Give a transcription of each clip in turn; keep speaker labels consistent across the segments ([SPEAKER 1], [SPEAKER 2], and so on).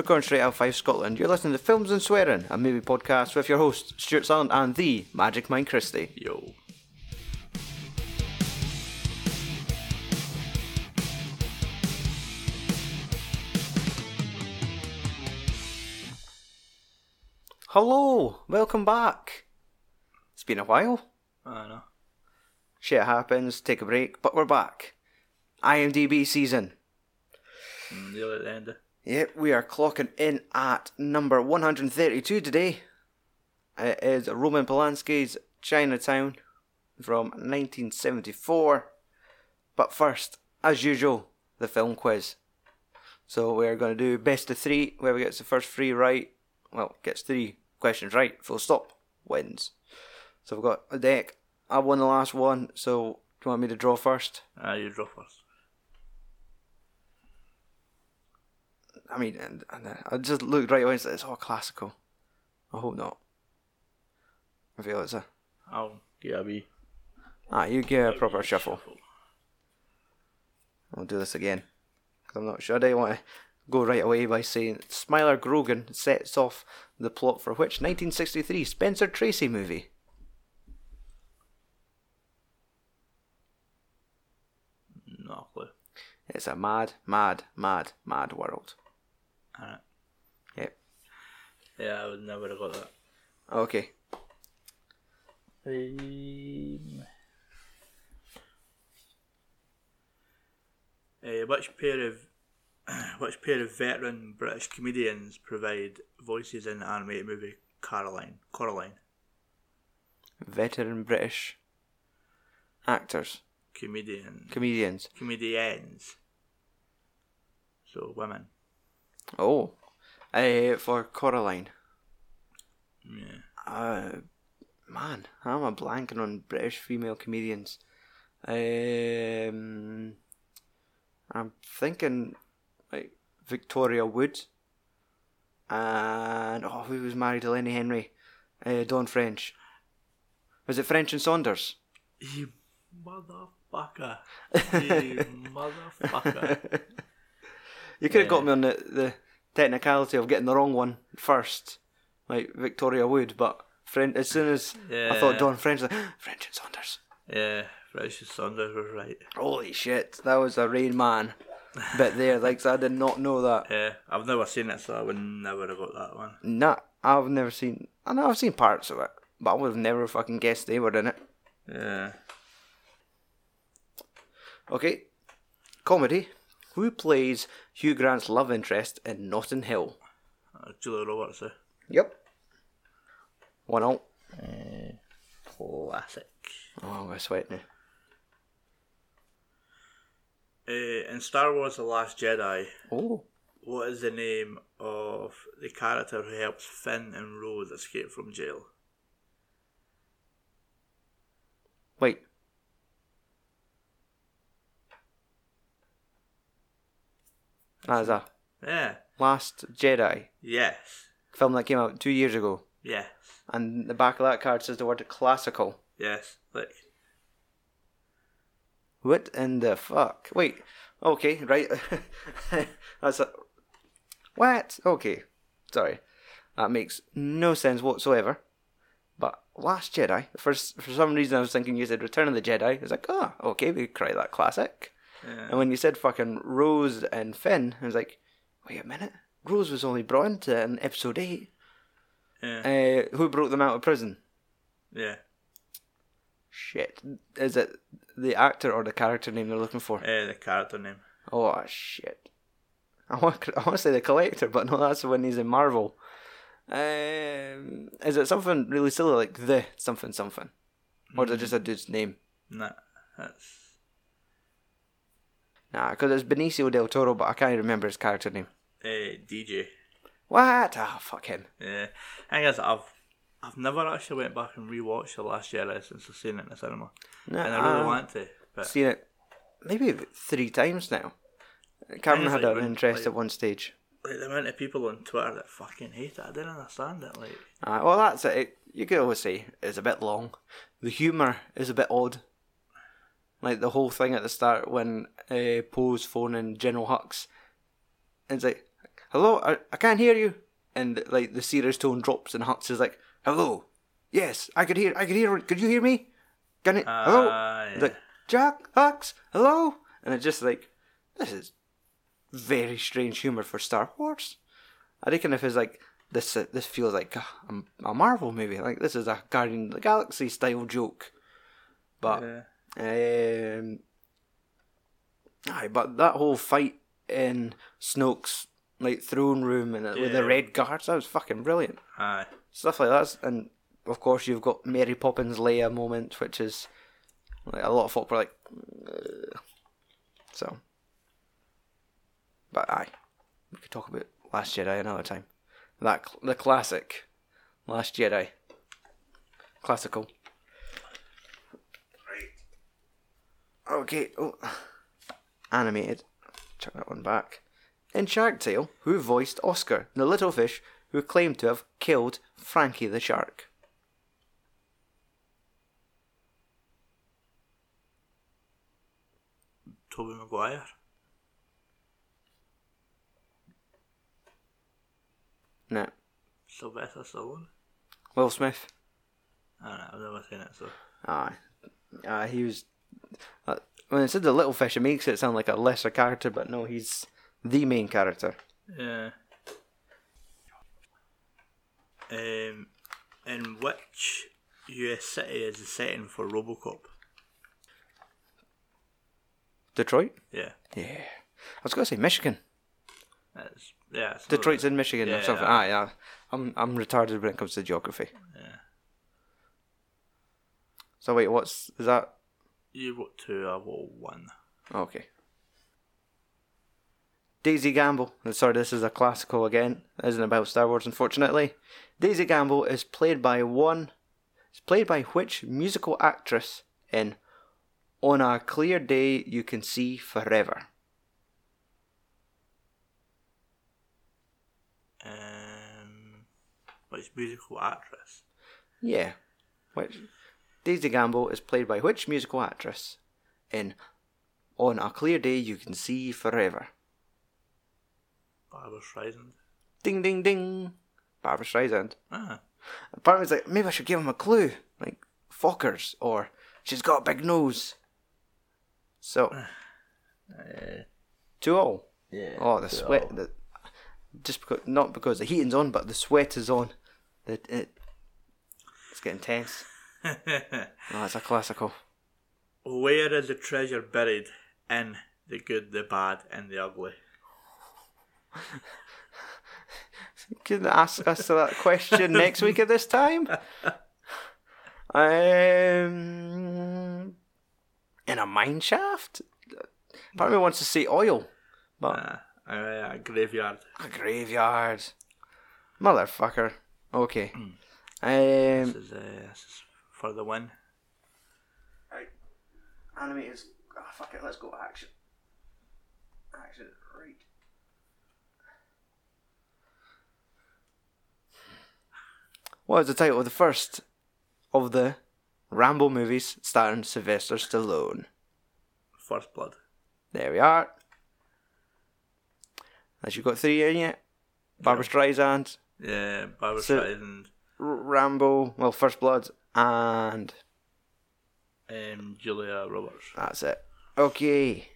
[SPEAKER 1] Recording straight out of Fife Scotland. You're listening to Films and Swearing, a movie podcast with your host, Stuart Sutherland and the Magic Mind Christie.
[SPEAKER 2] Yo.
[SPEAKER 1] Hello, welcome back. It's been a while.
[SPEAKER 2] I know.
[SPEAKER 1] Shit happens, take a break, but we're back. IMDb season.
[SPEAKER 2] Mm, Nearly at the end.
[SPEAKER 1] Yep, we are clocking in at number 132 today. It is Roman Polanski's Chinatown from 1974. But first, as usual, the film quiz. So we're going to do best of three. Whoever gets the first three right, well, gets three questions right, full stop, wins. So we've got a deck. I won the last one, so do you want me to draw first?
[SPEAKER 2] Ah, you draw first.
[SPEAKER 1] I mean, and, and uh, I just looked right away and said, it's all classical. I hope not. I feel it's a.
[SPEAKER 2] I'll give a wee.
[SPEAKER 1] Ah, you give a proper
[SPEAKER 2] wee
[SPEAKER 1] shuffle. I'll do this again. I'm not sure. I don't want to go right away by saying Smiler Grogan sets off the plot for which 1963 Spencer Tracy movie?
[SPEAKER 2] No clue.
[SPEAKER 1] It's a mad, mad, mad, mad world.
[SPEAKER 2] Alright.
[SPEAKER 1] Yep.
[SPEAKER 2] Yeah, I would never have got that.
[SPEAKER 1] Okay.
[SPEAKER 2] Um, uh, which pair of which pair of veteran British comedians provide voices in the animated movie Caroline? Coraline.
[SPEAKER 1] Veteran British actors,
[SPEAKER 2] Comedian.
[SPEAKER 1] comedians.
[SPEAKER 2] comedians. So women.
[SPEAKER 1] Oh. Uh, for Coraline.
[SPEAKER 2] Yeah.
[SPEAKER 1] Uh, man, I'm a blanking on British female comedians. Um, I'm thinking like Victoria Wood, and oh, who was married to Lenny Henry? Uh, Dawn French. Was it French and Saunders?
[SPEAKER 2] You motherfucker. You motherfucker.
[SPEAKER 1] You could have got me on the, the technicality of getting the wrong one first, like Victoria Wood, but French, as soon as I thought. Dawn French, like, ah, French and Saunders.
[SPEAKER 2] Yeah, French and Saunders were right.
[SPEAKER 1] Holy shit, that was a Rain Man bit there. Like I did not know that.
[SPEAKER 2] Yeah, I've never seen it, so I would never have got that one.
[SPEAKER 1] Nah, I've never seen. I know I've seen parts of it, but I would have never fucking guessed they were in it.
[SPEAKER 2] Yeah.
[SPEAKER 1] Okay, comedy. Who plays Hugh Grant's love interest in Notting Hill?
[SPEAKER 2] Uh, Julia Roberts, eh?
[SPEAKER 1] Yep. One out.
[SPEAKER 2] Uh, classic.
[SPEAKER 1] Oh, I'm gonna sweat now.
[SPEAKER 2] Uh, in Star Wars The Last Jedi,
[SPEAKER 1] Oh,
[SPEAKER 2] what is the name of the character who helps Finn and Rose escape from jail?
[SPEAKER 1] wait. That is a
[SPEAKER 2] Yeah.
[SPEAKER 1] Last Jedi
[SPEAKER 2] Yes.
[SPEAKER 1] film that came out two years ago,
[SPEAKER 2] Yes.
[SPEAKER 1] and the back of that card says the word classical.
[SPEAKER 2] Yes. Look.
[SPEAKER 1] What in the fuck? Wait. Okay, right. That's a. What? Okay. Sorry. That makes no sense whatsoever. But Last Jedi, for for some reason I was thinking you said Return of the Jedi. I was like, oh, okay, we could cry that classic.
[SPEAKER 2] Yeah.
[SPEAKER 1] And when you said fucking Rose and Finn, I was like, wait a minute. Rose was only brought into it in episode 8.
[SPEAKER 2] Yeah.
[SPEAKER 1] Uh, who broke them out of prison?
[SPEAKER 2] yeah.
[SPEAKER 1] Shit. Is it the actor or the character name they're looking for?
[SPEAKER 2] Uh, the character name.
[SPEAKER 1] Oh shit! I want, I want to say the collector, but no, that's when he's in Marvel. Um, is it something really silly like the something something, or is it just a dude's name?
[SPEAKER 2] Nah. That's.
[SPEAKER 1] Nah, because it's Benicio del Toro, but I can't even remember his character name.
[SPEAKER 2] Uh, DJ.
[SPEAKER 1] What? Ah, fuck him.
[SPEAKER 2] Yeah. I guess I've. I've never actually went back and rewatched The Last Jedi since I've seen it in the cinema.
[SPEAKER 1] Nah,
[SPEAKER 2] and I really
[SPEAKER 1] I've
[SPEAKER 2] want to. But
[SPEAKER 1] seen it maybe three times now. Cameron had
[SPEAKER 2] like
[SPEAKER 1] an interest
[SPEAKER 2] like-
[SPEAKER 1] at one stage.
[SPEAKER 2] like the amount of people on Twitter that fucking hate it, I didn't understand it. Like,
[SPEAKER 1] Uh, well, that's it. it. You could always say it's a bit long. The humour is a bit odd. Like the whole thing at the start when uh, Poe's phoning General Hux. It's like, "Hello, I, I can't hear you," and like the serious tone drops, and Hux is like, "Hello, yes, I could hear, I could hear. Could you hear me? Can it? hello?"
[SPEAKER 2] Ah, yeah.
[SPEAKER 1] Like Jack Hux, hello, and it's just like this is very strange humor for Star Wars. I reckon if it's like this, uh, this feels like a, a Marvel movie. Like this is a Guardian of the Galaxy style joke, but.
[SPEAKER 2] Yeah.
[SPEAKER 1] Um, aye, but that whole fight in Snoke's like throne room and with the red guards, that was fucking brilliant.
[SPEAKER 2] Aye.
[SPEAKER 1] Stuff like that, and of course you've got Mary Poppins Leia moment, which is like a lot of folk were like, "Ugh." so. But aye, we could talk about Last Jedi another time. That cl- the classic, Last Jedi, classical. Okay, oh. animated. Check that one back. In Shark Tale, who voiced Oscar, the little fish who claimed to have killed Frankie the shark?
[SPEAKER 2] Toby Maguire.
[SPEAKER 1] No.
[SPEAKER 2] Sylvester Stallone.
[SPEAKER 1] Will Smith.
[SPEAKER 2] I don't know. I've never seen it, so.
[SPEAKER 1] Aye. Uh, he was. Uh, when it said the little fish, it makes it sound like a lesser character, but no, he's the main character.
[SPEAKER 2] Yeah. Um, in which US city is the setting for Robocop?
[SPEAKER 1] Detroit?
[SPEAKER 2] Yeah.
[SPEAKER 1] Yeah. I was going to say Michigan.
[SPEAKER 2] That's, yeah. it's
[SPEAKER 1] Detroit's in Michigan or
[SPEAKER 2] Yeah,
[SPEAKER 1] something.
[SPEAKER 2] yeah.
[SPEAKER 1] Ah, yeah. I'm I'm retarded when it comes to geography.
[SPEAKER 2] Yeah.
[SPEAKER 1] So wait, what's is that?
[SPEAKER 2] You got two, I got one.
[SPEAKER 1] Okay. Daisy Gamble. Sorry, this is a classical again. It isn't about Star Wars, unfortunately. Daisy Gamble is played by one. Is played by which musical actress in On a Clear Day You Can See Forever?
[SPEAKER 2] Um, which musical actress?
[SPEAKER 1] Yeah. Which Daisy Gamble is played by which musical actress in On a Clear Day You Can See Forever?
[SPEAKER 2] Barbra Streisand.
[SPEAKER 1] Ding ding ding. Barbra Streisand.
[SPEAKER 2] Ah,
[SPEAKER 1] of me's like, maybe I should give him a clue. Like, Fockers, or she's got a big nose. So,
[SPEAKER 2] uh,
[SPEAKER 1] two all.
[SPEAKER 2] yeah.
[SPEAKER 1] Oh, the sweat. The, just because, not because the heating's on, but the sweat is on. The, it, it's getting tense. Oh, it's a classical.
[SPEAKER 2] Where is the treasure buried in the good, the bad, and the ugly?
[SPEAKER 1] Can ask us that question next week at this time. Um, in a mine shaft. Part of me wants to say oil, but
[SPEAKER 2] uh, a graveyard.
[SPEAKER 1] a graveyard. Motherfucker. Okay.
[SPEAKER 2] This
[SPEAKER 1] Um,
[SPEAKER 2] is, uh, this is for the win. Right.
[SPEAKER 1] Animators. Oh, ah, fuck it. Let's go action. Action. Right. What is the title of the first of the Rambo movies starring Sylvester Stallone?
[SPEAKER 2] First blood.
[SPEAKER 1] There we are. As you got three in yet? Barbra Streisand,
[SPEAKER 2] Yeah, Barbra
[SPEAKER 1] So-
[SPEAKER 2] Streisand,
[SPEAKER 1] R- Rambo, well, First Blood, and
[SPEAKER 2] um, Julia Roberts.
[SPEAKER 1] that's it. Okay.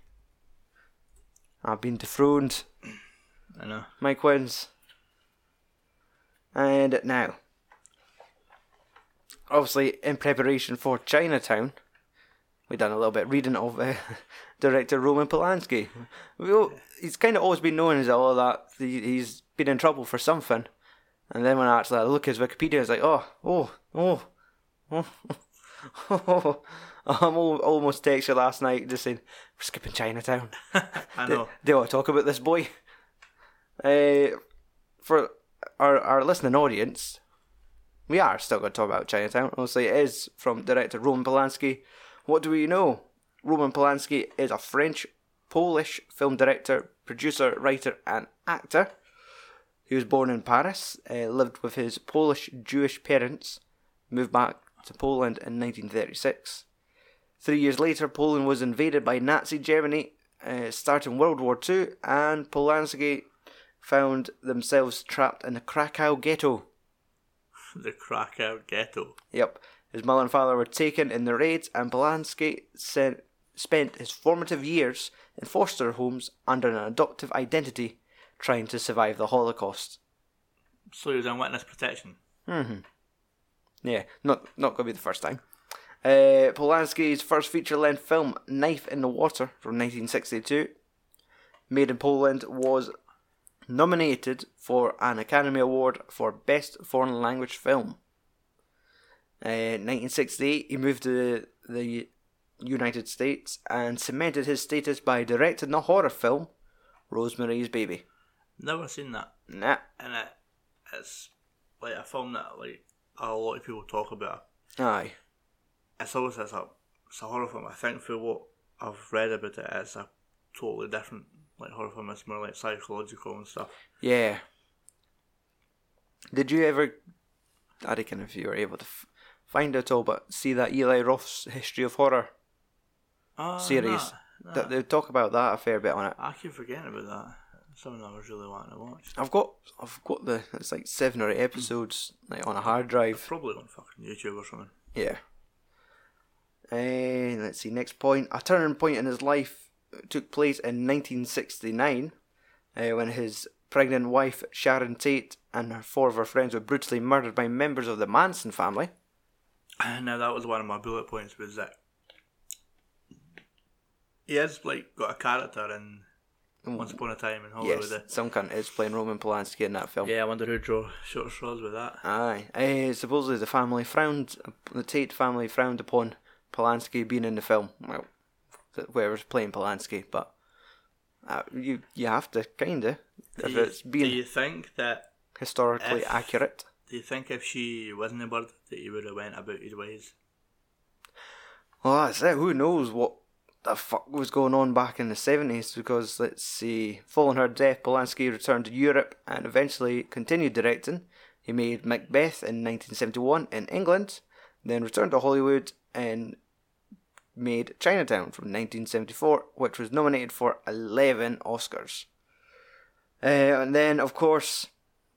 [SPEAKER 1] I've been dethroned.
[SPEAKER 2] I know.
[SPEAKER 1] Mike wins. And now, obviously, in preparation for Chinatown, we've done a little bit of reading of uh, director Roman Polanski. We all, he's kind of always been known as all that he, he's been in trouble for something, and then when I actually look at his Wikipedia, it's like, oh, oh, oh, oh. I'm al- almost texted you last night just saying we're skipping Chinatown.
[SPEAKER 2] I
[SPEAKER 1] Do,
[SPEAKER 2] know.
[SPEAKER 1] do you want to talk about this boy? Uh, for our, our listening audience, we are still going to talk about Chinatown. Obviously, it is from director Roman Polanski. What do we know? Roman Polanski is a French Polish film director, producer, writer, and actor. He was born in Paris, uh, lived with his Polish Jewish parents, moved back to Poland in 1936. Three years later, Poland was invaded by Nazi Germany, uh, starting World War II, and Polanski found themselves trapped in the Krakow ghetto.
[SPEAKER 2] The Krakow ghetto.
[SPEAKER 1] Yep. His mother and father were taken in the raids, and Polanski sent, spent his formative years in foster homes under an adoptive identity, trying to survive the Holocaust.
[SPEAKER 2] So he was in witness protection.
[SPEAKER 1] Yeah, not not going to be the first time. Uh, Polanski's first feature-length film, Knife in the Water, from 1962, made in Poland, was nominated for an Academy Award for Best Foreign Language Film. Uh, 1968, he moved to the United States and cemented his status by directing the horror film Rosemary's Baby.
[SPEAKER 2] Never seen that.
[SPEAKER 1] Nah,
[SPEAKER 2] And it, it's like a film that like a lot of people talk about.
[SPEAKER 1] aye,
[SPEAKER 2] It's always it's a, it's a horror film. I think for what I've read about it, it's a totally different like horror film. It's more like psychological and stuff.
[SPEAKER 1] yeah. Did you ever? I reckon if you were able to f- find it all, but see that Eli Roth's History of Horror
[SPEAKER 2] Ah,
[SPEAKER 1] series.
[SPEAKER 2] nah,
[SPEAKER 1] That
[SPEAKER 2] nah.
[SPEAKER 1] they talk about that a fair bit on it.
[SPEAKER 2] I keep forgetting about that. Something I was really wanting to watch.
[SPEAKER 1] I've got I've got the it's like seven or eight episodes like on a hard drive.
[SPEAKER 2] Probably on fucking YouTube or something.
[SPEAKER 1] Yeah. And let's see, next point. A turning point in his life took place in 1969 uh, when his pregnant wife Sharon Tate and her four of her friends were brutally murdered by members of the Manson family.
[SPEAKER 2] Now that was one of my bullet points. Was that he has like got a character in Once Upon a Time in Hollywood.
[SPEAKER 1] Yes, some cunt is playing Roman Polanski in that film.
[SPEAKER 2] Yeah, I wonder who drew short straws with that.
[SPEAKER 1] Aye. Uh, supposedly the family frowned, the Tate family frowned upon Polanski being in the film. Well, whoever's playing Polanski, but uh, you you have to kinda
[SPEAKER 2] Do
[SPEAKER 1] if
[SPEAKER 2] you,
[SPEAKER 1] it's
[SPEAKER 2] do you think that?
[SPEAKER 1] historically
[SPEAKER 2] if-
[SPEAKER 1] accurate.
[SPEAKER 2] Do you think if she wasn't a bird that he would have went about his ways?
[SPEAKER 1] Well, that's it. Who knows what the fuck was going on back in the seventies? Because let's see, following her death, Polanski returned to Europe and eventually continued directing. He made Macbeth in 1971 in England, then returned to Hollywood and made Chinatown from 1974, which was nominated for 11 Oscars. Uh, and then, of course,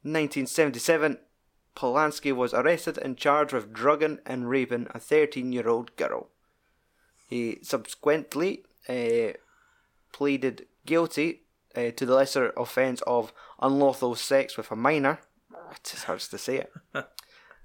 [SPEAKER 1] 1977, Polanski was arrested and charged with drugging and raping a 13 year old girl. He subsequently uh, pleaded guilty uh, to the lesser offence of unlawful sex with a minor. It just hurts to say it.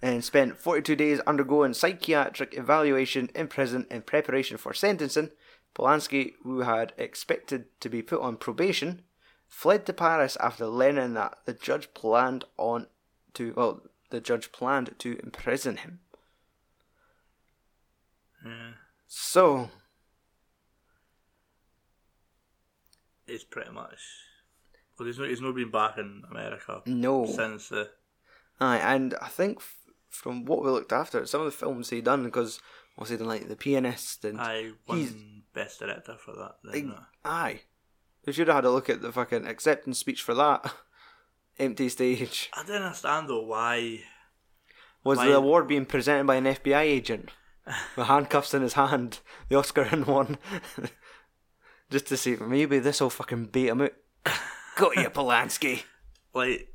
[SPEAKER 1] and spent 42 days undergoing psychiatric evaluation in prison in preparation for sentencing. Polanski, who had expected to be put on probation, fled to Paris after learning that the judge planned on to well, the judge planned to imprison him.
[SPEAKER 2] Yeah,
[SPEAKER 1] So,
[SPEAKER 2] it's pretty much. Well, he's not. He's not been back in America
[SPEAKER 1] no.
[SPEAKER 2] since the.
[SPEAKER 1] Aye, and I think f- from what we looked after, some of the films he done, because obviously done like The Pianist and
[SPEAKER 2] I
[SPEAKER 1] He's-
[SPEAKER 2] won best director for that. Then, uh,
[SPEAKER 1] aye, we should have had a look at the fucking acceptance speech for that. Empty stage.
[SPEAKER 2] I don't understand though why.
[SPEAKER 1] Was
[SPEAKER 2] Why-
[SPEAKER 1] the award being presented by an FBI agent with handcuffs in his hand, the Oscar in one, just to see maybe this will fucking beat him out. Got you, Polanski.
[SPEAKER 2] like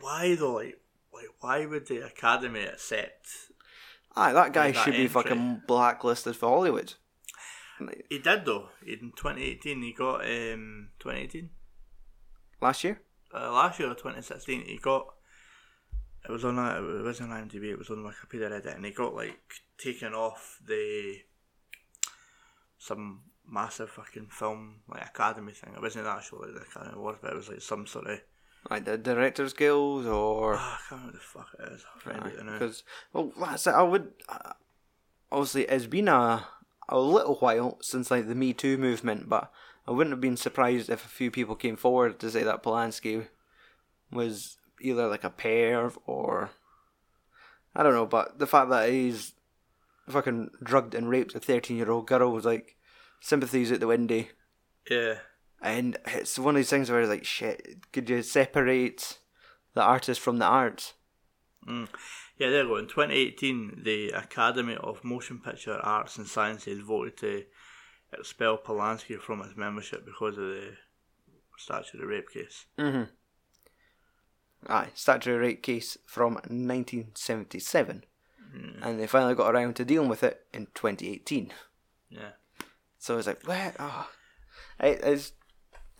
[SPEAKER 2] why though like like why would the academy accept
[SPEAKER 1] Aye, that guy
[SPEAKER 2] Like that
[SPEAKER 1] should be
[SPEAKER 2] entry.
[SPEAKER 1] fucking blacklisted for Hollywood.
[SPEAKER 2] he did though in 2018 he got um 2018
[SPEAKER 1] Last year?
[SPEAKER 2] uh, last year or 2016 he got it was on a, it was on IMDb it was on Wikipedia Reddit and he got like taken off the some massive fucking film like academy thing it wasn't actually like the academy awards but it was like some sort of
[SPEAKER 1] Like the Directors Guild or.
[SPEAKER 2] ah, I can't remember the fuck it is I'll find it now.
[SPEAKER 1] Because, well, that's it. I would. Uh, obviously, it's been a, a little while since like the Me Too movement, but I wouldn't have been surprised if a few people came forward to say that Polanski was either like a perv or. I don't know, but the fact that he's fucking drugged and raped a 13 year old girl was like sympathies out the window.
[SPEAKER 2] yeah
[SPEAKER 1] And it's one of these things where it's like, shit, could you separate the artist from the art?
[SPEAKER 2] Mm. Yeah, there you go. In 2018, the Academy of Motion Picture Arts and Sciences voted to expel Polanski from its membership because of the statutory rape case.
[SPEAKER 1] Mm-hmm. Aye, statutory rape case from 1977,
[SPEAKER 2] Mm.
[SPEAKER 1] and they finally got around to dealing with it in 2018.
[SPEAKER 2] Yeah.
[SPEAKER 1] So it's like, what? Oh, it, it's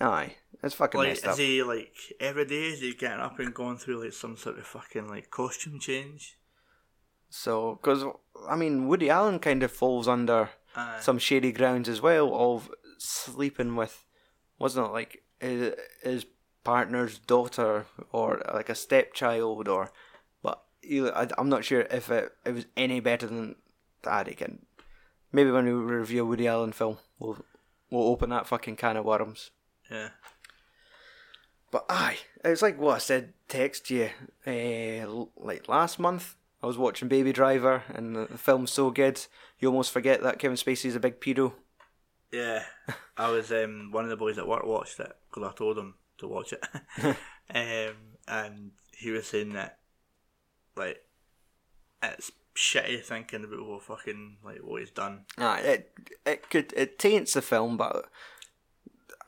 [SPEAKER 1] aye, it's fucking
[SPEAKER 2] Like,
[SPEAKER 1] messed
[SPEAKER 2] is
[SPEAKER 1] up.
[SPEAKER 2] he like every day? Is he getting up and going through like some sort of fucking like costume change?
[SPEAKER 1] So, because I mean, Woody Allen kind of falls under
[SPEAKER 2] Uh,
[SPEAKER 1] some shady grounds as well of sleeping with, wasn't it like his, his partner's daughter or like a stepchild or, but I, I'm not sure if it, it was any better than that. Again, maybe when we review a Woody Allen film, we'll we'll open that fucking can of worms.
[SPEAKER 2] yeah.
[SPEAKER 1] But aye, it's like what I said. Text you, uh, like last month. I was watching Baby Driver, and the, the film's so good, you almost forget that Kevin Spacey's a big pedo.
[SPEAKER 2] Yeah, I was um one of the boys at work watched it because I told him to watch it, um, and he was saying that like it's shitty thinking about what fucking like what he's done.
[SPEAKER 1] Aye, it it could it taints the film, but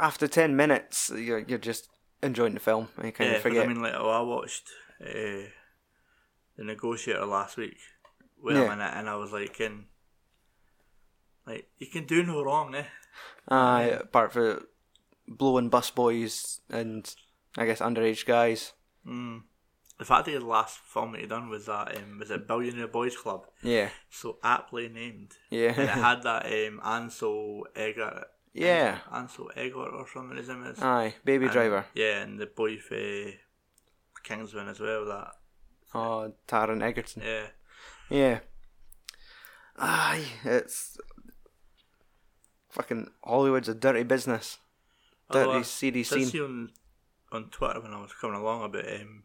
[SPEAKER 1] after ten minutes, you're you're just enjoying the film, and you kind
[SPEAKER 2] Yeah,
[SPEAKER 1] of forget.
[SPEAKER 2] I mean, like, oh, I watched uh, the Negotiator last week with
[SPEAKER 1] Yeah.
[SPEAKER 2] in it, and I was like, in, like, you can do no wrong, eh?
[SPEAKER 1] Aye, apart for blowing bus boys and I guess underage guys.
[SPEAKER 2] Mm. The fact that his last film that he done was that um, was it Billionaire Boys Club,
[SPEAKER 1] Yeah,
[SPEAKER 2] so aptly named, Yeah. and it had that um, Ansel Eggert,
[SPEAKER 1] yeah.
[SPEAKER 2] Ansel Eggert or something his name is.
[SPEAKER 1] Aye, Baby
[SPEAKER 2] And-
[SPEAKER 1] Driver.
[SPEAKER 2] Yeah, and the boy for Kingsman as well. That
[SPEAKER 1] Oh, Taron Egerton.
[SPEAKER 2] yeah,
[SPEAKER 1] Yeah. Aye, it's fucking Hollywood's a dirty business. Dirty,
[SPEAKER 2] I
[SPEAKER 1] seedy scene.
[SPEAKER 2] see on on Twitter when I was coming along about um,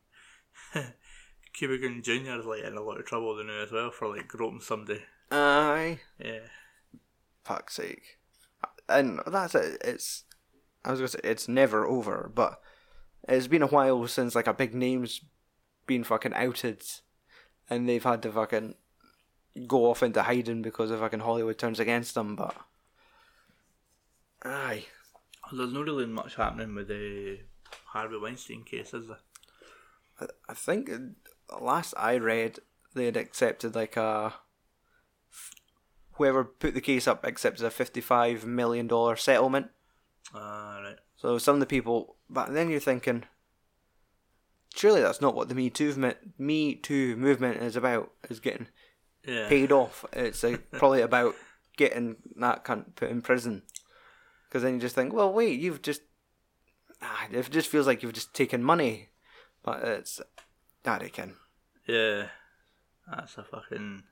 [SPEAKER 2] Cuba Gooding Jr. is like in a lot of trouble now as well for like groping somebody.
[SPEAKER 1] Aye,
[SPEAKER 2] Yeah,
[SPEAKER 1] fuck's sake. And that's it. It's I was gonna say it's never over, but it's been a while since like a big name's been fucking outed, and they've had to fucking go off into hiding because of fucking Hollywood turns against them. But aye,
[SPEAKER 2] there's not really much happening with the Harvey Weinstein case, is there?
[SPEAKER 1] I, think uh, last I read they had accepted like a whoever put the case up accepted a fifty-five million dollar settlement.
[SPEAKER 2] Ah, right.
[SPEAKER 1] So some of the people, but then you're thinking, surely that's not what the Me Too movement, Me Too movement is about. Is getting
[SPEAKER 2] Yeah.
[SPEAKER 1] paid off. It's like probably about getting that cunt put in prison. Because then you just think, well, wait, you've just, ah, it just feels like you've just taken money, but it's, that again.
[SPEAKER 2] Yeah. That's a fucking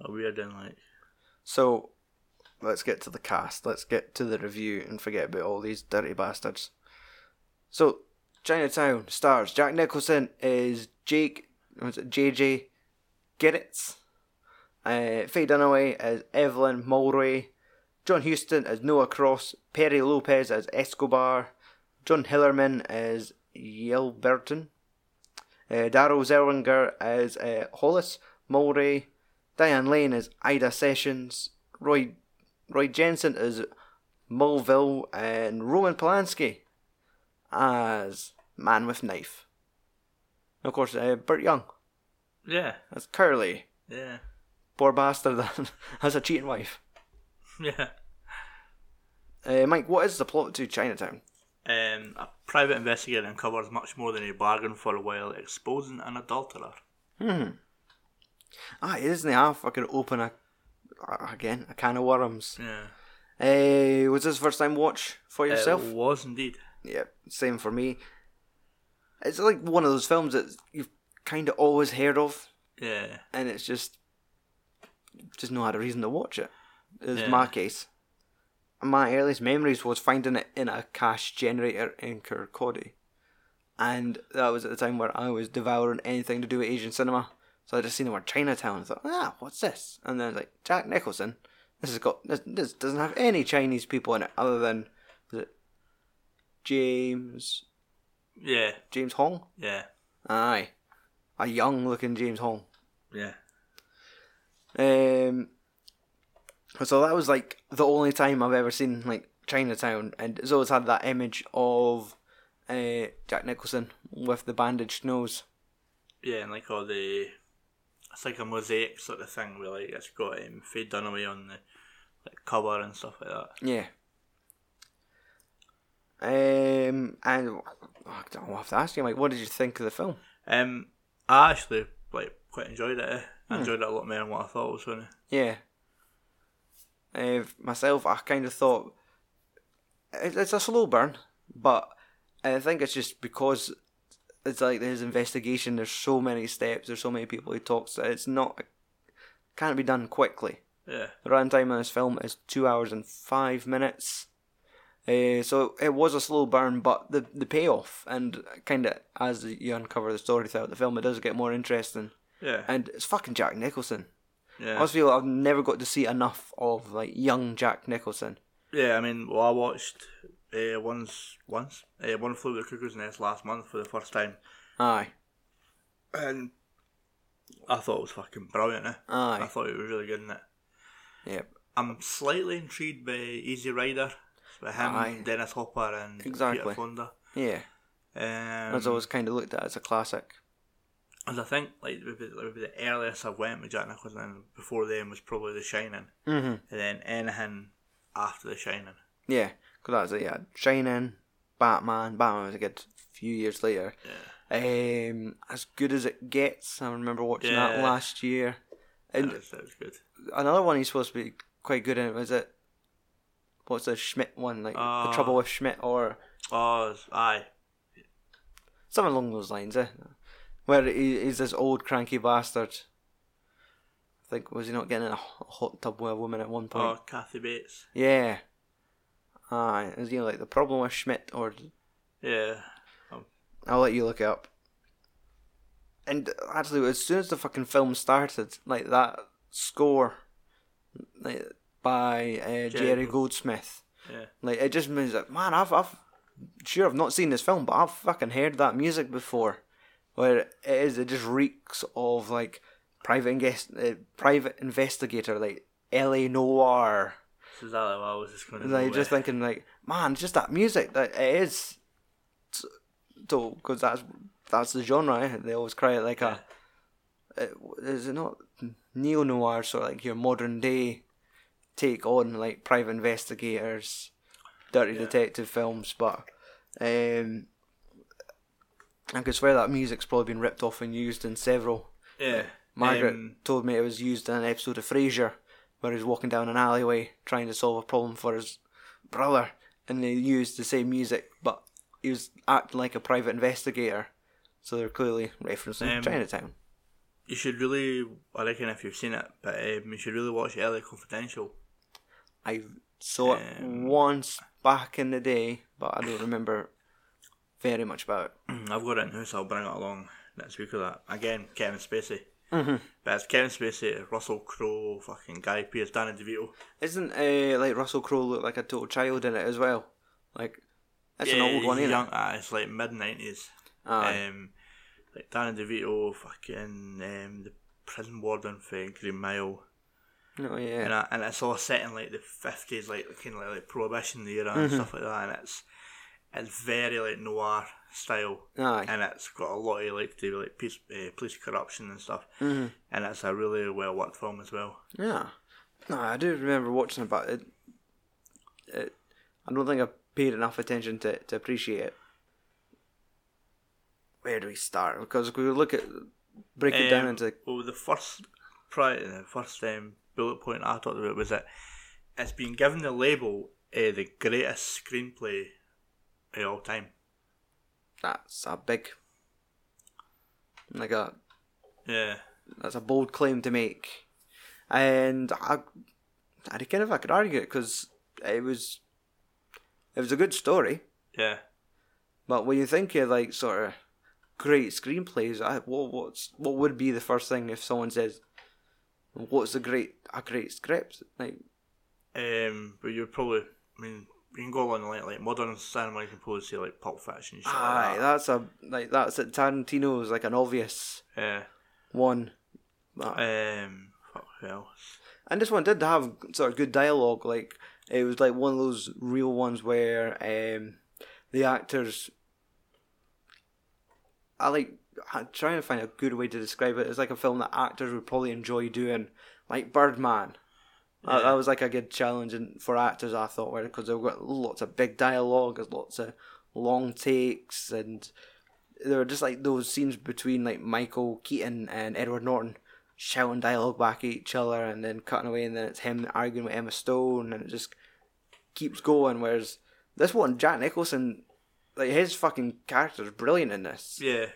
[SPEAKER 2] a weird and like
[SPEAKER 1] So, let's get to the cast. Let's get to the review and forget about all these dirty bastards. So, Chinatown stars Jack Nicholson is Jake, was it JJ Gittits? Uh, Faye Dunaway as Evelyn Mulwray. John Huston as Noah Cross. Perry Lopez as Escobar. John Hillerman as Yelburton. Uh, Daryl Zerlinger as uh, Hollis Mulwray. Diane Lane as Ida Sessions. Roy Roy Jenson as Mulville. And Roman Polanski as Man with Knife. And of course, uh, Burt Young
[SPEAKER 2] Yeah.
[SPEAKER 1] as Curly.
[SPEAKER 2] Yeah.
[SPEAKER 1] Poor bastard has a cheating wife.
[SPEAKER 2] Yeah.
[SPEAKER 1] Uh, Mike, what is the plot to Chinatown?
[SPEAKER 2] Um, a private investigator uncovers much more than he bargained for while exposing an adulterer.
[SPEAKER 1] Hmm. Ah, isn't he half fucking open a again a can of worms?
[SPEAKER 2] Yeah.
[SPEAKER 1] Uh, was this first time watch for yourself?
[SPEAKER 2] It was indeed.
[SPEAKER 1] Yeah, same for me. It's like one of those films that you've kind of always heard of,
[SPEAKER 2] Yeah.
[SPEAKER 1] and it's just just no had a reason to watch it. Is
[SPEAKER 2] Yeah.
[SPEAKER 1] my case. My earliest memories was finding it in a cash generator in Kirkcaldy, and that was at the time where I was devouring anything to do with Asian cinema. So I just seen the word Chinatown and thought, ah, what's this? And then it's like Jack Nicholson. This has got this, this doesn't have any Chinese people in it other than was it James
[SPEAKER 2] Yeah.
[SPEAKER 1] James Hong?
[SPEAKER 2] Yeah.
[SPEAKER 1] Aye, a young looking James Hong.
[SPEAKER 2] Yeah.
[SPEAKER 1] Um, so that was like the only time I've ever seen like Chinatown, and it's always had that image of uh, Jack Nicholson with the bandaged nose.
[SPEAKER 2] Yeah, and like all the, it's like a mosaic sort of thing where like it's got um, Faye Dunaway on the like cover and stuff like that.
[SPEAKER 1] Yeah. Um, and oh, I'll have to ask you, like, what did you think of the film?
[SPEAKER 2] Um, I actually like quite enjoyed it. I enjoyed it a lot more than what I thought it was going to.
[SPEAKER 1] Yeah. Uh, myself, I kind of thought it's a slow burn, but I think it's just because it's like his investigation. There's so many steps. There's so many people he talks. To, it's not can't be done quickly.
[SPEAKER 2] Yeah,
[SPEAKER 1] The runtime on this film is two hours and five minutes. Uh, so it was a slow burn, but the the payoff and kind of as you uncover the story throughout the film, it does get more interesting.
[SPEAKER 2] yeah,
[SPEAKER 1] And it's fucking Jack Nicholson. I
[SPEAKER 2] yeah.
[SPEAKER 1] always feel I've never got to see enough of like young Jack Nicholson.
[SPEAKER 2] Yeah, I mean, well, I watched uh, once, once, uh, One Flew Over the Cuckoo's Nest last month for the first time,
[SPEAKER 1] Aye,
[SPEAKER 2] and I thought it was fucking brilliant. Eh? I thought it was really good in it.
[SPEAKER 1] yep,
[SPEAKER 2] I'm slightly intrigued by Easy Rider, with him,
[SPEAKER 1] Aye.
[SPEAKER 2] Dennis Hopper, and
[SPEAKER 1] Exactly.
[SPEAKER 2] Peter Fonda.
[SPEAKER 1] yeah.
[SPEAKER 2] Um,
[SPEAKER 1] That's always kind of looked at as a classic.
[SPEAKER 2] As I think, like maybe, maybe the earliest I went with Jack Nicholson and before then was probably The Shining,
[SPEAKER 1] Mm-hmm.
[SPEAKER 2] and then anything after The Shining.
[SPEAKER 1] Yeah, because that's it. Yeah, Shining, Batman. Batman was a good few years later.
[SPEAKER 2] Yeah,
[SPEAKER 1] Um, as good as it gets. I remember watching that last year. And
[SPEAKER 2] that was, that was good.
[SPEAKER 1] another one he's supposed to be quite good in. Was it? What's the Schmidt one? Like the
[SPEAKER 2] Uh,
[SPEAKER 1] Trouble with Schmidt, or
[SPEAKER 2] Oh, aye,
[SPEAKER 1] something along those lines. Eh? Where he, he's this old cranky bastard. I think was he not getting in a hot tub with a woman at one point?
[SPEAKER 2] oh Kathy Bates.
[SPEAKER 1] Yeah. Aye, is he like the problem with Schmidt, or
[SPEAKER 2] Yeah,
[SPEAKER 1] I'll let you look it up. And actually, as soon as the fucking film started, like that score, like by uh, Jerry
[SPEAKER 2] Gold-
[SPEAKER 1] Goldsmith,
[SPEAKER 2] yeah,
[SPEAKER 1] like it just means that man, I've, I've sure I've not seen this film, but I've fucking heard that music before. Where it is, it just reeks of like private invest, uh, private investigator, like L.A. Noir.
[SPEAKER 2] that's exactly what I was just going to.
[SPEAKER 1] Like just thinking, like man, just that music that it is. So, because that's that's the genre. Eh? They always cry it like
[SPEAKER 2] Yeah.
[SPEAKER 1] a. It, is it not neo noir? Sort of like your modern day take on like private investigators, dirty
[SPEAKER 2] Yeah.
[SPEAKER 1] detective films, but um, I could swear that music's probably been ripped off and used in several.
[SPEAKER 2] yeah,
[SPEAKER 1] Margaret
[SPEAKER 2] um,
[SPEAKER 1] told me it was used in an episode of Frasier where he's walking down an alleyway trying to solve a problem for his brother, and they used the same music, but he was acting like a private investigator, so they're clearly referencing
[SPEAKER 2] Um,
[SPEAKER 1] Chinatown.
[SPEAKER 2] you should really. I reckon if you've seen it, but um, you should really watch LA Confidential.
[SPEAKER 1] I saw it
[SPEAKER 2] um,
[SPEAKER 1] once back in the day, but I don't remember very much about it.
[SPEAKER 2] I've got it in house. I'll bring it along next week with that. Again, Kevin Spacey.
[SPEAKER 1] Mm-hmm.
[SPEAKER 2] But it's Kevin Spacey, Russell Crowe, fucking Guy Pearce, Danny DeVito.
[SPEAKER 1] Isn't uh, like Russell Crowe look like a total child in it as well? Like that's an old one, ain't
[SPEAKER 2] young,
[SPEAKER 1] it?
[SPEAKER 2] ah, it's like mid nineties. Um, like Danny DeVito, fucking um, the prison warden for Green Mile,
[SPEAKER 1] oh yeah.
[SPEAKER 2] and, I, and it's all set in like the fifties, like kind of like, like prohibition era and
[SPEAKER 1] Mhm.
[SPEAKER 2] stuff like that, and it's it's very like noir style,
[SPEAKER 1] Aye.
[SPEAKER 2] and it's got a lot of like to do like police, uh, police corruption and stuff,
[SPEAKER 1] hmm
[SPEAKER 2] and it's a really well worked film as well.
[SPEAKER 1] Yeah. No, I do remember watching it, but it, it, I don't think I paid enough attention to, to appreciate it. Where do we start? Because if we look at break it down
[SPEAKER 2] Um,
[SPEAKER 1] into
[SPEAKER 2] well, the first pri the first um, bullet point I talked about was that it's been given the label uh, the greatest screenplay of all time.
[SPEAKER 1] that's a big, like a
[SPEAKER 2] Yeah,
[SPEAKER 1] that's a bold claim to make, and I, I kind of I could argue it because it was, it was a good story.
[SPEAKER 2] yeah.
[SPEAKER 1] But when you think of like sort of great screenplays, I, what what's what would be the first thing if someone says, "What's a great a great script?" Like,
[SPEAKER 2] Um, but you're probably, I mean, you can go along the line like modern cinema. You can probably say like Pulp Fiction. and Shit
[SPEAKER 1] aye,
[SPEAKER 2] like that.
[SPEAKER 1] that's a like that's it. Tarantino's like an obvious
[SPEAKER 2] Yeah.
[SPEAKER 1] one.
[SPEAKER 2] Um. Fuck else?
[SPEAKER 1] and this one did have sort of good dialogue. Like It was like one of those real ones where um, the actors. I like I'm trying to find a good way to describe it. It's like a film that actors would probably enjoy doing, like Birdman. That, was like a good challenge for actors, I thought, where because they've got lots of big dialogue, lots of long takes, and there were just like those scenes between like Michael Keaton and Edward Norton shouting dialogue back at each other, and then cutting away, and then it's him arguing with Emma Stone, and it just keeps going. Whereas this one, Jack Nicholson, like his fucking character is brilliant in this.
[SPEAKER 2] Yeah.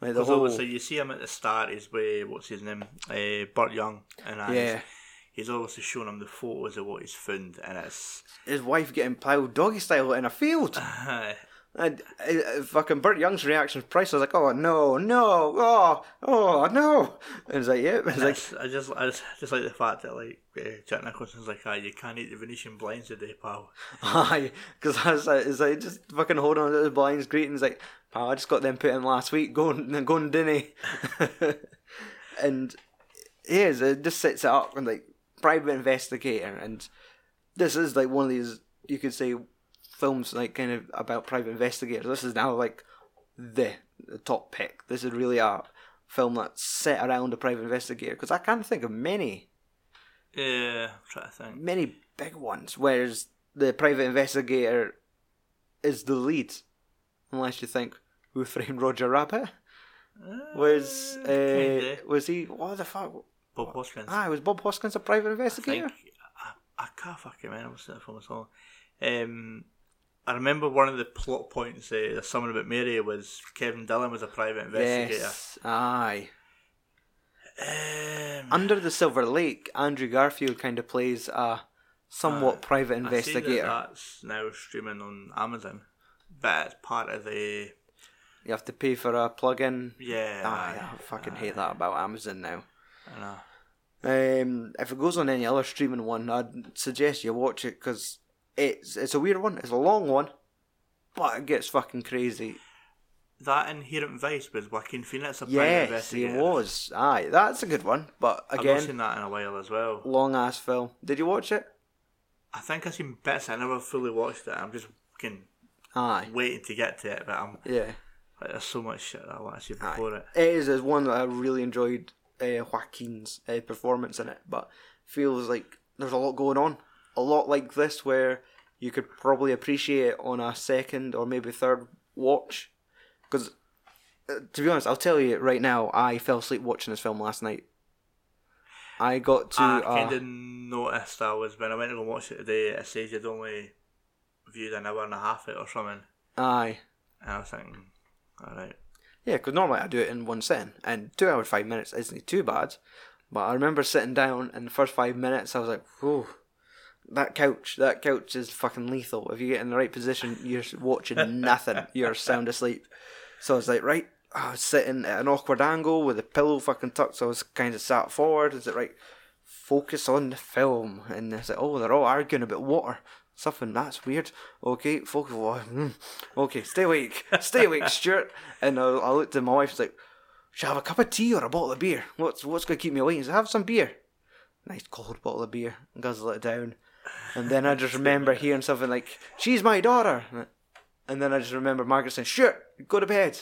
[SPEAKER 1] Like the whole
[SPEAKER 2] obviously you see him at the start, he's with, what's his name? Uh, Burt Young. And
[SPEAKER 1] Yeah.
[SPEAKER 2] He's, he's obviously showing him the photos of what he's found, and it's.
[SPEAKER 1] his wife getting piled doggy style in a field. And uh, fucking Burt Young's reaction was priceless. Like, oh no, no, oh, oh no. And it's like, yeah. It's like,
[SPEAKER 2] I just, I just, just like the fact that like uh, Jack Nicholson's like, ah, you can't eat the Venetian blinds today, pal.
[SPEAKER 1] aye, because I was like, it's like just fucking holding on to the blinds, great. And it's like, oh, I just got them put in last week. Going, going, dinny. and yeah, it just sets it up and like private investigator, and this is like one of these you could say films like kind of about private investigators. This is now like the, the top pick. This is really a film that's set around a private investigator because I can't think of many
[SPEAKER 2] Yeah, I'm trying to think.
[SPEAKER 1] many big ones. Whereas the private investigator is the lead, unless you think Who Framed Roger Rabbit was uh, was he what the fuck?
[SPEAKER 2] Bob Hoskins.
[SPEAKER 1] Ah, was Bob Hoskins a private
[SPEAKER 2] I
[SPEAKER 1] investigator?
[SPEAKER 2] think I, I can't fucking remember what's that film at all. Um, I remember one of the plot points. Uh, something about Mary was Kevin Dillon was a private investigator.
[SPEAKER 1] Yes, aye.
[SPEAKER 2] Um,
[SPEAKER 1] Under the Silver Lake, Andrew Garfield kind of plays a somewhat
[SPEAKER 2] Uh,
[SPEAKER 1] private
[SPEAKER 2] I see that
[SPEAKER 1] investigator.
[SPEAKER 2] that's now streaming on Amazon, but it's part of the
[SPEAKER 1] You have to pay for a plug-in.
[SPEAKER 2] yeah.
[SPEAKER 1] Aye, I fucking hate that about Amazon now.
[SPEAKER 2] I know.
[SPEAKER 1] Um, if it goes on any other streaming one, I'd suggest you watch it because it's it's a weird one. It's a long one, but it gets fucking crazy.
[SPEAKER 2] That Inherent Vice with Joaquin Phoenix, a
[SPEAKER 1] Yes, he was. Aye, that's a good one. But
[SPEAKER 2] I've
[SPEAKER 1] again,
[SPEAKER 2] seen that in a while as well.
[SPEAKER 1] long ass film. Did you watch it?
[SPEAKER 2] I think I've seen bits. I never fully watched it. I'm just fucking
[SPEAKER 1] Aye,
[SPEAKER 2] waiting to get to it, but I'm
[SPEAKER 1] yeah.
[SPEAKER 2] like, there's so much shit that I want to see
[SPEAKER 1] Aye.
[SPEAKER 2] before it.
[SPEAKER 1] It is, is one that I really enjoyed uh, Joaquin's uh, performance in it, but feels like there's a lot going on. A lot like this where you could probably appreciate it on a second or maybe third watch. Because, uh, to be honest, I'll tell you right now, I fell asleep watching this film last night. I got to.
[SPEAKER 2] I
[SPEAKER 1] uh,
[SPEAKER 2] kind of noticed that was when I went to go watch it today. It says you'd only viewed an hour and a half it or something,
[SPEAKER 1] aye.
[SPEAKER 2] and I was thinking, all right,
[SPEAKER 1] Yeah, because normally I do it in one sitting, and two hours five minutes isn't too bad. But I remember sitting down in the first five minutes, I was like, "Whoa, that couch, that couch is fucking lethal. If you get in the right position, you're watching nothing. You're sound asleep." So I was like, "Right." I was sitting at an awkward angle with the pillow fucking tucked, so I was kind of sat forward. Is it right? Focus on the film, and it's like, "Oh, they're all arguing about water." Something that's weird. Okay, focus. mm, Okay, stay awake, stay awake, Stuart. And I, I looked at my wife. She's like, "Should I have a cup of tea or a bottle of beer? What's what's gonna keep me awake?" She said, "Have some beer." Nice cold bottle of beer. Guzzle it down. And then I just remember hearing something like, "She's my daughter," and then I just remember Margaret saying, "Stuart, go to bed."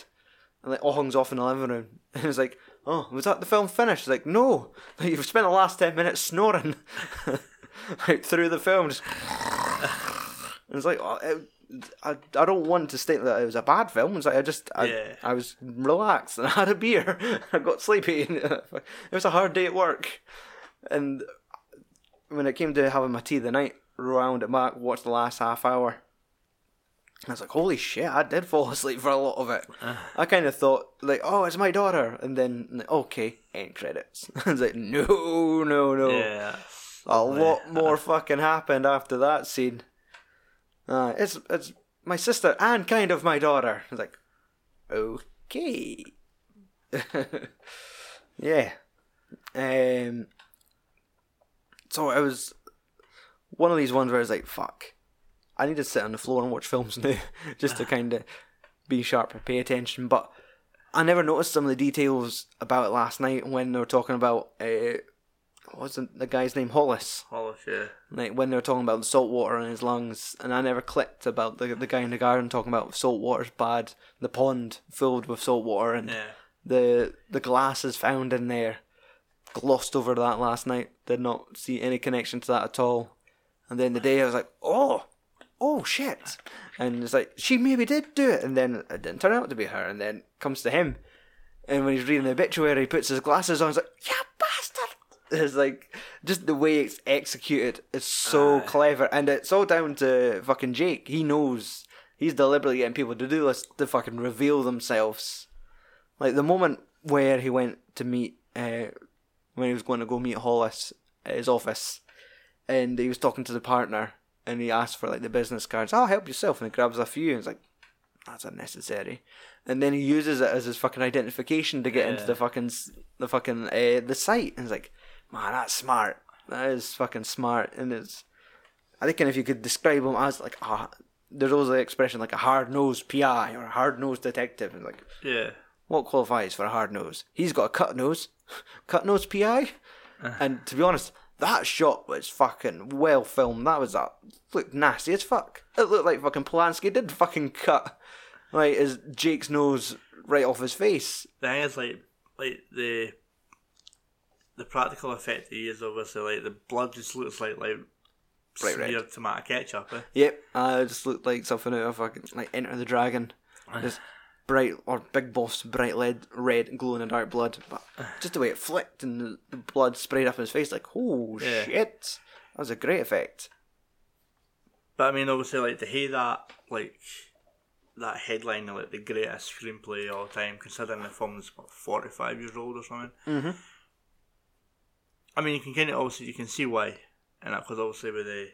[SPEAKER 1] And like all hangs off in the living room. And it was like, "Oh, was that the film finished?" Like, no, like, you've spent the last ten minutes snoring, like through the film. Just and it's like, oh, it, I, I don't want to state that it was a bad film. It's like I just, I,
[SPEAKER 2] Yeah.
[SPEAKER 1] I was relaxed and I had a beer. I got sleepy. And it was a hard day at work. And when it came to having my tea the night, round it back, watched the last half hour. I was like, holy shit, I did fall asleep for a lot of it. Ah. I kind of thought, like, oh, it's my daughter. And then, okay, end credits. I was like, no, no, no.
[SPEAKER 2] yeah,
[SPEAKER 1] A lot more fucking happened after that scene. Uh, it's it's my sister and kind of my daughter. It's like, okay, yeah. Um. So it was one of these ones where I was like, fuck, I need to sit on the floor and watch films now, just to kind of be sharp and pay attention. But I never noticed some of the details about it last night when they were talking about uh, Oh, what was the, guy's name? Hollis.
[SPEAKER 2] Hollis, yeah.
[SPEAKER 1] Like when they were talking about the salt water in his lungs, and I never clicked about the the guy in the garden talking about salt water's bad, the pond filled with salt water, and
[SPEAKER 2] Yeah.
[SPEAKER 1] the the glasses found in there. Glossed over that last night. Did not see any connection to that at all. And then the day I was like, oh, oh shit, and it's like she maybe did do it, and then it didn't turn out to be her, and then comes to him, and when he's reading the obituary, he puts his glasses on. He's like, "You bastard!" It's like just the way it's executed is so
[SPEAKER 2] Aye.
[SPEAKER 1] clever, and it's all down to fucking Jake. He knows he's deliberately getting people to do this to fucking reveal themselves. Like the moment where he went to meet, uh, when he was going to go meet Hollis at his office, and he was talking to the partner, and he asked for like the business cards. I'll help yourself, and he grabs a few, and it's like that's unnecessary. And then he uses it as his fucking identification to get into the fucking the fucking uh, the site, and it's like, man, that's smart. That is fucking smart, and it's. I think if you could describe him as like a, there's always the expression like a hard nosed PI or a hard nosed detective, and like
[SPEAKER 2] Yeah.
[SPEAKER 1] what qualifies for a hard nose? He's got a cut nose, cut nose PI, uh. and to be honest, that shot was fucking well filmed. That was that looked nasty as fuck. It looked like fucking Polanski did fucking cut like his Jake's nose right off his face.
[SPEAKER 2] The thing is, like, like the the practical effect he is obviously like the blood just looks like like
[SPEAKER 1] Bright red.
[SPEAKER 2] tomato ketchup. Eh?
[SPEAKER 1] Yep, uh, it just looked like something out of fucking like Enter the Dragon. Just bright or big boss bright red red glow in the dark blood. But just the way it flicked and the, blood sprayed up in his face like oh
[SPEAKER 2] Yeah.
[SPEAKER 1] shit. That was a great effect.
[SPEAKER 2] But I mean, obviously, like to hear that like that headline like the greatest screenplay of all time, considering the film's what forty five years old or something.
[SPEAKER 1] Mhm.
[SPEAKER 2] I mean, you can kind of obviously you can see why, and that was obviously with the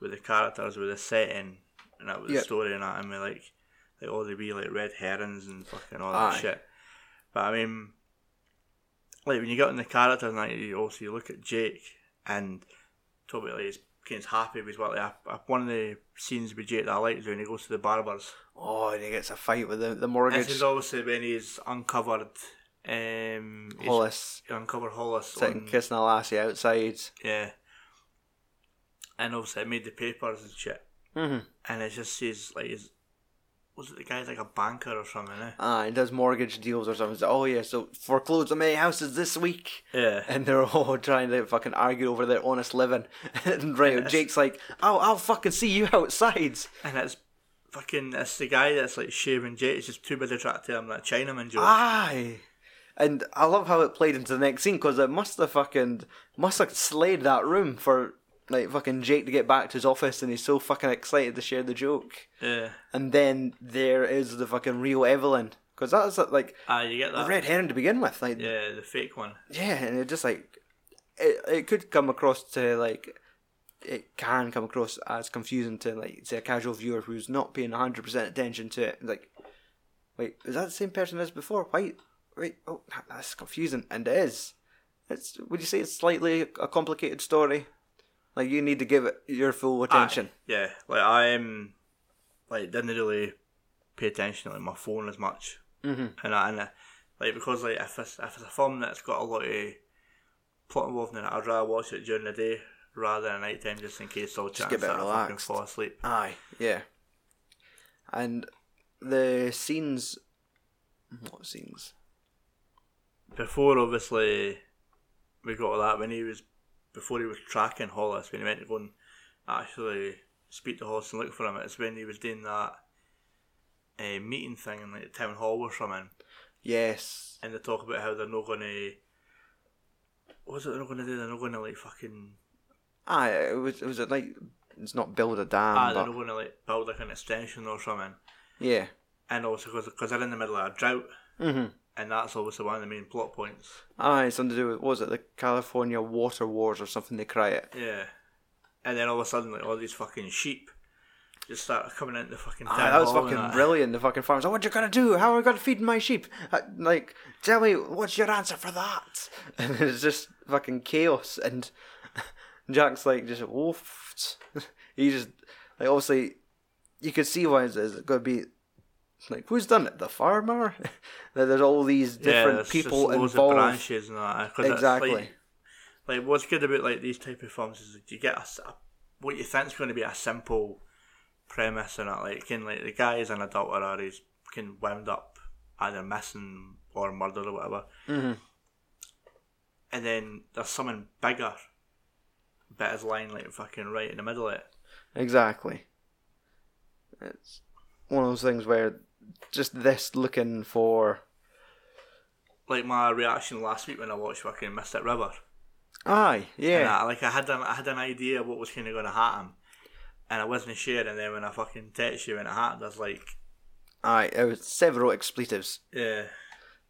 [SPEAKER 2] with the characters, with the setting, and that with
[SPEAKER 1] Yeah.
[SPEAKER 2] the story and that, and with like like all the wee like red herrings and fucking all that
[SPEAKER 1] Aye.
[SPEAKER 2] shit. But I mean, like when you get in the characters and that, you also you look at Jake and about like he's of happy with what like, I- one of the scenes with Jake that I like is when he goes to the barbers.
[SPEAKER 1] Oh, and he gets a fight with the, the
[SPEAKER 2] This
[SPEAKER 1] mortgage.
[SPEAKER 2] is obviously when he's uncovered. Um,
[SPEAKER 1] Hollis
[SPEAKER 2] uncovered Hollis.
[SPEAKER 1] sitting
[SPEAKER 2] on-
[SPEAKER 1] kissing a lassie outside.
[SPEAKER 2] Yeah. And obviously, I made the papers and shit.
[SPEAKER 1] Mm-hmm.
[SPEAKER 2] And it just says, like, is was it the guy's like a banker or something, eh?
[SPEAKER 1] Ah, he does mortgage deals or something. He's like, oh yeah, so foreclosed on many houses this week.
[SPEAKER 2] Yeah.
[SPEAKER 1] And they're all trying to fucking argue over their honest living. and right,
[SPEAKER 2] Yes.
[SPEAKER 1] Jake's like, "I'll, I'll fucking see you outside."
[SPEAKER 2] And it's fucking, it's the guy that's like shaving Jake. It's just too busy trying to tell him that Chinaman joke.
[SPEAKER 1] Aye. And I love how it played into the next scene because it must have fucking must have slayed that room for like fucking Jake to get back to his office, and he's so fucking excited to share the joke.
[SPEAKER 2] Yeah.
[SPEAKER 1] And then there is the fucking real Evelyn because that's like
[SPEAKER 2] Ah, you get that?
[SPEAKER 1] red herring to begin with. Like
[SPEAKER 2] Yeah, the fake one.
[SPEAKER 1] Yeah, and it just like it, it could come across to like it can come across as confusing to like say a casual viewer who's not paying hundred percent attention to it. Like, wait, is that the same person as before? Wait, wait, oh, that's confusing, and it is. It's would you say it's slightly a complicated story? Like you need to give it your full attention.
[SPEAKER 2] Aye, yeah, like I um, like didn't really pay attention to like my phone as much,
[SPEAKER 1] Mm-hmm.
[SPEAKER 2] and I, and I, like because like if it's if it's a film that's got a lot of plot involved in it, I'd rather watch it during the day rather than night time, just in case I'll
[SPEAKER 1] Just
[SPEAKER 2] chance
[SPEAKER 1] get a bit
[SPEAKER 2] that I
[SPEAKER 1] relaxed.
[SPEAKER 2] fall asleep.
[SPEAKER 1] Aye, yeah. And the scenes, what scenes?
[SPEAKER 2] Before obviously we got all that when he was before he was tracking Hollis when he went to go and actually speak to Hollis and look for him. It's when he was doing that uh, meeting thing in like the town hall or something.
[SPEAKER 1] Yes.
[SPEAKER 2] and they talk about how they're not going to. What was it they're not going to do? They're not going to like fucking.
[SPEAKER 1] Aye, it was. It was like it's not build a dam,
[SPEAKER 2] ah, they're
[SPEAKER 1] but
[SPEAKER 2] not going to like build like an extension or something.
[SPEAKER 1] yeah.
[SPEAKER 2] And also because they're in the middle of a drought,
[SPEAKER 1] Mm-hmm.
[SPEAKER 2] And that's obviously one of the main plot points.
[SPEAKER 1] Aye, it's something to do with what was it the California Water Wars or something? They cry it.
[SPEAKER 2] Yeah, and then all of a sudden, like all these fucking sheep just start coming into the fucking town
[SPEAKER 1] Aye, that was fucking
[SPEAKER 2] that.
[SPEAKER 1] brilliant. The fucking farmers. Oh, what you gonna do? How are we gonna feed my sheep? Uh, like, tell me, what's your answer for that? And it's just fucking chaos. And Jack's like, just oof. he just like obviously, you could see why it's, it's gonna be. Like who's done it? The farmer. That There's all these
[SPEAKER 2] Yeah,
[SPEAKER 1] different
[SPEAKER 2] there's
[SPEAKER 1] people involved.
[SPEAKER 2] of branches and that. it's
[SPEAKER 1] Exactly.
[SPEAKER 2] like- like what's good about like these type of films is that you get a, a- what you think's going to be a simple premise and that like can like the guy is an adulterer he's can wound up either missing or murdered or whatever
[SPEAKER 1] Mhm.
[SPEAKER 2] and then there's something bigger bit lying like fucking right in the middle of it
[SPEAKER 1] Exactly. It's one of those things where just this looking for
[SPEAKER 2] like my reaction last week when I watched fucking Mystic River
[SPEAKER 1] aye,
[SPEAKER 2] And
[SPEAKER 1] yeah,
[SPEAKER 2] I, like I had an I had an idea of what was kind of going to happen, and I wasn't sure. And then when I fucking text you when it happened, I was like,
[SPEAKER 1] aye. It was several expletives.
[SPEAKER 2] yeah,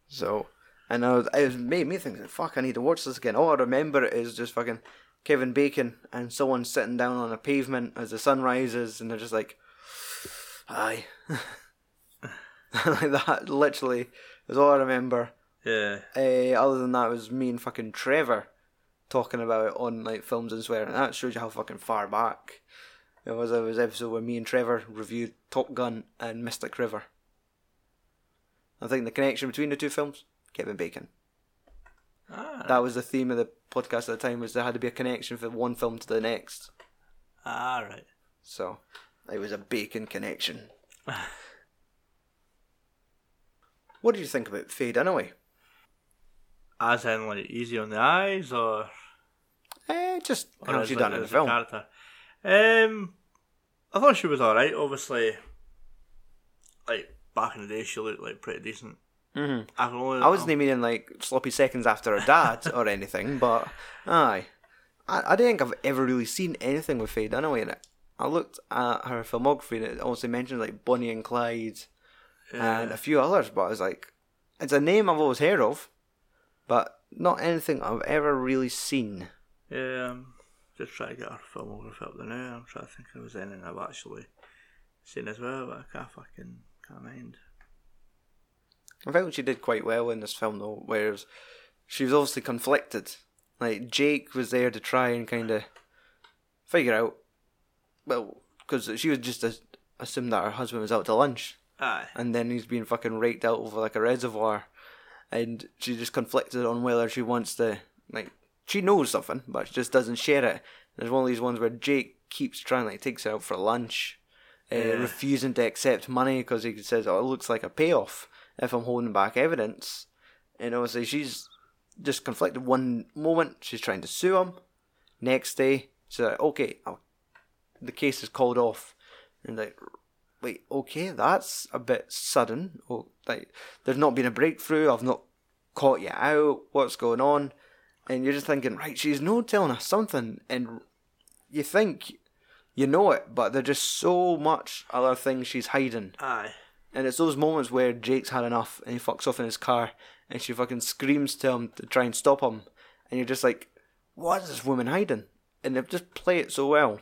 [SPEAKER 1] So, and I was, it made me think, fuck, I need to watch this again. All I remember is just fucking Kevin Bacon and someone sitting down on a pavement as the sun rises, and they're just like, aye. like that, literally, is all I remember.
[SPEAKER 2] yeah,
[SPEAKER 1] Uh, other than that, was me and fucking Trevor talking about it on like films and swearing. And that shows you how fucking far back it was. It was an episode where me and Trevor reviewed Top Gun and Mystic River. I think the connection between the two films, Kevin Bacon.
[SPEAKER 2] ah,
[SPEAKER 1] That was the theme of the podcast at the time. Was there had to be a connection from one film to the next.
[SPEAKER 2] ah, right,
[SPEAKER 1] So it was a Bacon connection. what did you think about Faye Dunaway?
[SPEAKER 2] as in like easy on the eyes or
[SPEAKER 1] Eh, just
[SPEAKER 2] or
[SPEAKER 1] how she
[SPEAKER 2] like,
[SPEAKER 1] done in the film.
[SPEAKER 2] character. Um, I thought she was all right. Obviously, like back in the day, she looked like pretty decent.
[SPEAKER 1] Mm-hmm.
[SPEAKER 2] I only
[SPEAKER 1] I wasn't meaning like sloppy seconds after her dad or anything, but aye. I, I don't think I've ever really seen anything with Faye Dunaway in it. I looked at her filmography and it also mentioned like Bonnie and Clyde and a few others, but I was like, it's a name I've always heard of, but not anything I've ever really seen.
[SPEAKER 2] Yeah, um, just trying to get her filmography up there now. I'm trying to think if there was anything I've actually seen as well, but I can't fucking can't mind.
[SPEAKER 1] I felt she did quite well in this film though, whereas she was obviously conflicted. Like Jake was there to try and kind of figure out, well, because she was just as, assumed that her husband was out to lunch,
[SPEAKER 2] Aye.
[SPEAKER 1] and then he's being fucking raked out over like a reservoir, and she just conflicted on whether she wants to like she knows something, but she just doesn't share it. There's one of these ones where Jake keeps trying like takes her out for lunch, uh,
[SPEAKER 2] Yeah.
[SPEAKER 1] refusing to accept money because he says, "Oh, it looks like a payoff if I'm holding back evidence," and obviously she's just conflicted. One moment she's trying to sue him, next day she's like, "Okay, I'll, the case is called off," and like wait, okay, that's a bit sudden. Oh, like there's not been a breakthrough. I've not caught you out. What's going on? And you're just thinking, right? She's no telling us something, and you think you know it, but there's just so much other things she's hiding.
[SPEAKER 2] Aye.
[SPEAKER 1] And it's those moments where Jake's had enough and he fucks off in his car, and she fucking screams to him to try and stop him, and you're just like, what is this woman hiding? And they just play it so well.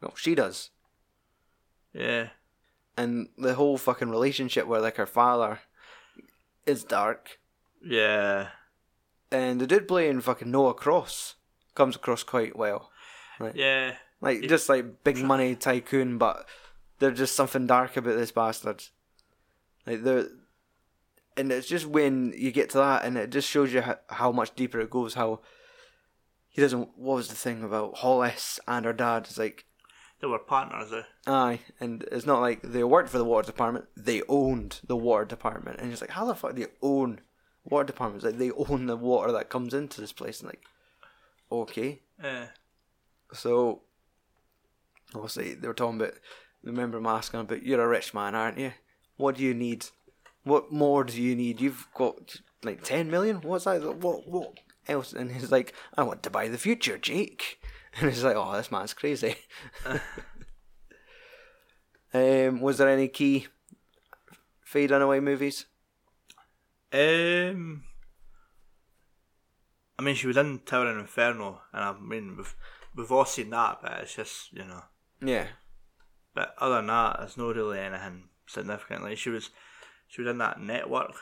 [SPEAKER 1] Well, she does
[SPEAKER 2] Yeah.
[SPEAKER 1] and the whole fucking relationship where like her father is dark
[SPEAKER 2] Yeah.
[SPEAKER 1] and the dude playing fucking Noah Cross comes across quite well
[SPEAKER 2] Yeah.
[SPEAKER 1] like just like big money tycoon but there's just something dark about this bastard like they're and it's just when you get to that and it just shows you how, how much deeper it goes how he doesn't what was the thing about Hollis and her dad it's like
[SPEAKER 2] They were partners. Eh?
[SPEAKER 1] Aye, and it's not like they worked for the water department; they owned the water department, and it's like, how the fuck do you own water departments? Like they own the water that comes into this place, and like, okay,
[SPEAKER 2] Yeah.
[SPEAKER 1] so obviously they were talking about. Remember, I'm asking about you're a rich man, aren't you? What do you need? What more do you need? You've got like ten million. What's that? What what else? And he's like, I want to buy the future, Jake. And he's like, oh, this man's crazy. um, was there any key Faye Dunaway movies?
[SPEAKER 2] Um. I mean, she was in Towering Inferno, and I mean, we've, we've all seen that, but it's just, you know.
[SPEAKER 1] Yeah,
[SPEAKER 2] But other than that, there's no really anything significant. Like, she was she was in that network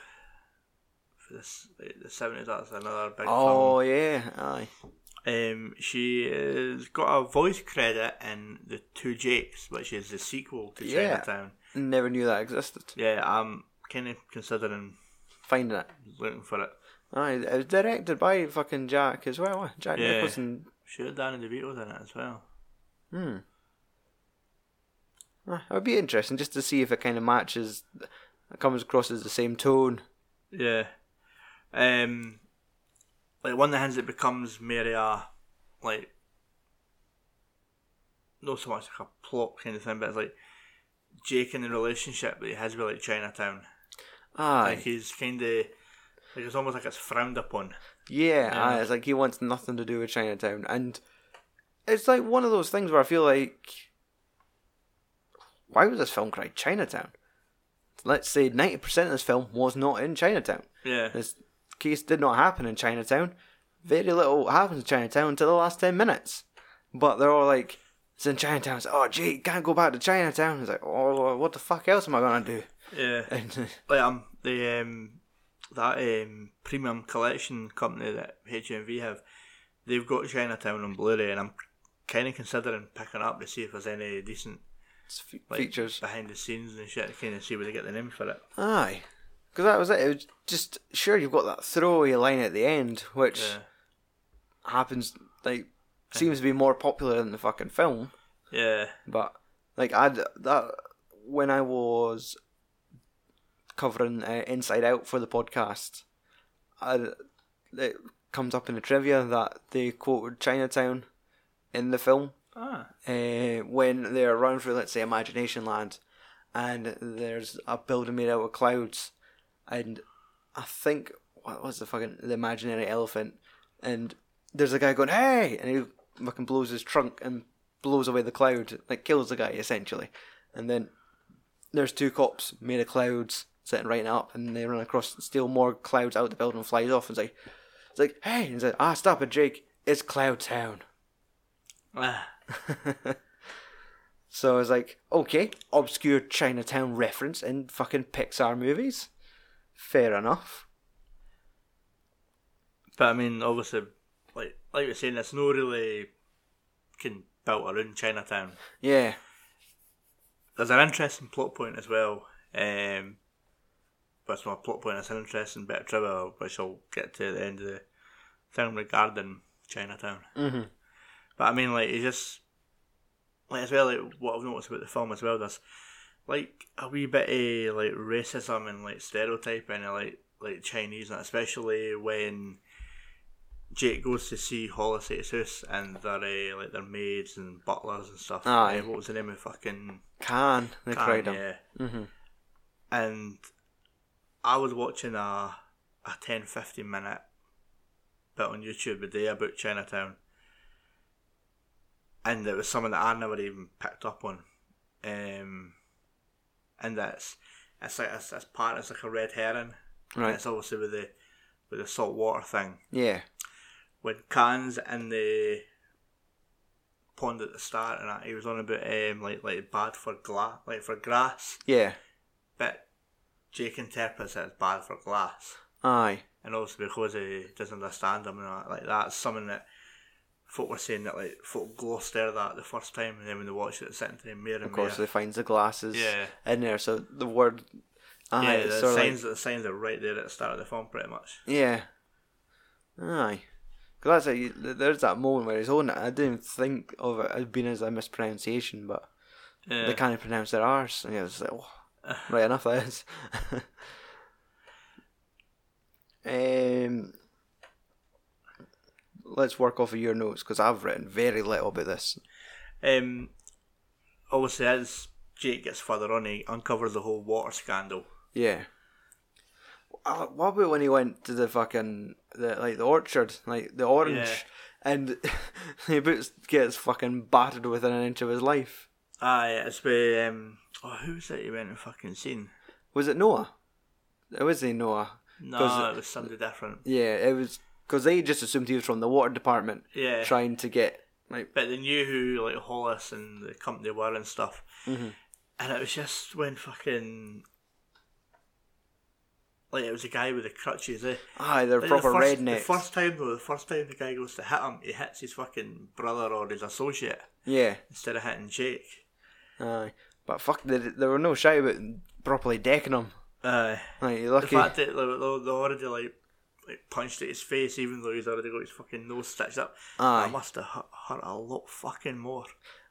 [SPEAKER 2] for this, like, the 70s, that's another big
[SPEAKER 1] Oh yeah, aye.
[SPEAKER 2] Um, she has got a voice credit in The Two Jakes, which is the sequel to
[SPEAKER 1] Yeah.
[SPEAKER 2] Chinatown.
[SPEAKER 1] Never knew that existed.
[SPEAKER 2] Yeah, I'm kind of considering
[SPEAKER 1] finding it.
[SPEAKER 2] looking for it.
[SPEAKER 1] Aye, it was directed by fucking Jack as well. Jack
[SPEAKER 2] Yeah.
[SPEAKER 1] Nicholson.
[SPEAKER 2] Sure, Danny DeVito's in it as well.
[SPEAKER 1] Hmm. It would be interesting just to see if it kind of matches, it comes across as the same tone.
[SPEAKER 2] Yeah. Um, like one of the things that becomes Mary a like not so much like a plot kind of thing, but it's like Jake in the relationship that he has with like Chinatown.
[SPEAKER 1] Aye.
[SPEAKER 2] Like he's kind of like it's almost like it's frowned upon.
[SPEAKER 1] Yeah,
[SPEAKER 2] Yeah.
[SPEAKER 1] aye, it's like he wants nothing to do with Chinatown, and it's like one of those things where I feel like, why was this film called Chinatown? Let's say ninety percent of this film was not in Chinatown.
[SPEAKER 2] Yeah.
[SPEAKER 1] Case did not happen in Chinatown. Very little happens in Chinatown until the last ten minutes. But they're all like, "It's in Chinatown." It's, oh, gee, can't go back to Chinatown. It's like, oh, what the fuck else am I gonna do?
[SPEAKER 2] Yeah.
[SPEAKER 1] And
[SPEAKER 2] like um the um that um premium collection company that HMV have, they've got Chinatown on Blu-ray, and I'm kind of considering picking up to see if there's any decent
[SPEAKER 1] fe-
[SPEAKER 2] like,
[SPEAKER 1] features.
[SPEAKER 2] behind the scenes and shit to kind of see where they get the name for it.
[SPEAKER 1] Aye. Because that was it. It was just, sure, you've got that throwaway line at the end, which
[SPEAKER 2] Yeah,
[SPEAKER 1] happens, like, seems to be more popular than the fucking film.
[SPEAKER 2] yeah,
[SPEAKER 1] But, like, I that, when I was covering uh, Inside Out for the podcast, I, it comes up in the trivia that they quoted Chinatown in the film
[SPEAKER 2] ah,
[SPEAKER 1] uh, when they're around for let's say Imagination Land, and there's a building made out of clouds, and I think what was the fucking the imaginary elephant, and there's a guy going hey, and he fucking blows his trunk and blows away the cloud, like kills the guy essentially, and then there's two cops made of clouds sitting right up, and they run across, steal more clouds out of the building, and flies off, and it's like, it's like hey, and he's like ah stop it Jake, it's Cloud Town.
[SPEAKER 2] ah,
[SPEAKER 1] so I was like, okay, obscure Chinatown reference in fucking Pixar movies. Fair enough.
[SPEAKER 2] but I mean, obviously, like like you're saying, it's not really can built around Chinatown.
[SPEAKER 1] Yeah.
[SPEAKER 2] There's an interesting plot point as well. Um, but it's not a plot point; it's an interesting bit of trivia, which I'll get to at the end of the film regarding Chinatown.
[SPEAKER 1] Mhm.
[SPEAKER 2] But I mean, like, it's just like as well. Like what I've noticed about the film as well, there's like a wee bit of like racism and like stereotyping of like like Chinese, and especially when Jake goes to see Hollis at his house and they're uh, like their maids and butlers and stuff.
[SPEAKER 1] Aye.
[SPEAKER 2] Uh, what was the name of fucking
[SPEAKER 1] Can they
[SPEAKER 2] Khan,
[SPEAKER 1] cried
[SPEAKER 2] yeah.
[SPEAKER 1] Mm-hmm.
[SPEAKER 2] And I was watching a a 10 15 minute bit on YouTube a day about Chinatown. And it was something that I never even picked up on. Um, and that's it's like it's, it's part it's like a red herring. And
[SPEAKER 1] Right.
[SPEAKER 2] it's obviously with the with the salt water thing.
[SPEAKER 1] Yeah.
[SPEAKER 2] When Khan's in the pond at the start and that, he was on about um like like bad for glass like for grass.
[SPEAKER 1] Yeah.
[SPEAKER 2] But Jake interprets it as bad for glass.
[SPEAKER 1] Aye.
[SPEAKER 2] And also because he doesn't understand them and that, like that's something that folk were saying that like folk glossed over that the first time and then when they watched it it's sitting to them more and
[SPEAKER 1] Of course,
[SPEAKER 2] more.
[SPEAKER 1] they finds the glasses
[SPEAKER 2] Yeah.
[SPEAKER 1] in there, so the word. Aye,
[SPEAKER 2] yeah, the
[SPEAKER 1] sort of like-
[SPEAKER 2] the signs are right there at the start of the film pretty much.
[SPEAKER 1] Yeah. Aye. Because that's a, there's that moment where he's on it. I didn't think of it as being as a mispronunciation, but
[SPEAKER 2] Yeah.
[SPEAKER 1] they can't pronounce their R's. And it's like, oh, right enough, that is. um, let's work off of your notes because I've written very little about this.
[SPEAKER 2] Um, obviously, as Jake gets further on, he uncovers the whole water scandal.
[SPEAKER 1] Yeah. Uh, What about when he went to the fucking the like the orchard, like the orange,
[SPEAKER 2] Yeah.
[SPEAKER 1] and he gets fucking battered within an inch of his life?
[SPEAKER 2] Aye, it's with um, oh, who was it? He went and fucking seen.
[SPEAKER 1] Was it Noah? It was he Noah.
[SPEAKER 2] No, it was somebody different.
[SPEAKER 1] Yeah, it was because they just assumed he was from the water department,
[SPEAKER 2] Yeah,
[SPEAKER 1] trying to get like
[SPEAKER 2] but they knew who like Hollis and the company were and stuff.
[SPEAKER 1] Mhm.
[SPEAKER 2] And it was just when fucking like it was a guy with the crutches. Eh?
[SPEAKER 1] ah, they're
[SPEAKER 2] Like,
[SPEAKER 1] proper
[SPEAKER 2] the first,
[SPEAKER 1] rednecks.
[SPEAKER 2] The first time though, the first time the guy goes to hit him, he hits his fucking brother or his associate
[SPEAKER 1] Yeah,
[SPEAKER 2] instead of hitting Jake.
[SPEAKER 1] aye, but fuck, they, there were no shy about properly decking him.
[SPEAKER 2] Uh,
[SPEAKER 1] Like you're
[SPEAKER 2] the
[SPEAKER 1] lucky.
[SPEAKER 2] fact that they, they already like like punched at his face, even though he's already got his fucking nose stitched up.
[SPEAKER 1] Aye.
[SPEAKER 2] That must have hurt, hurt a lot fucking more.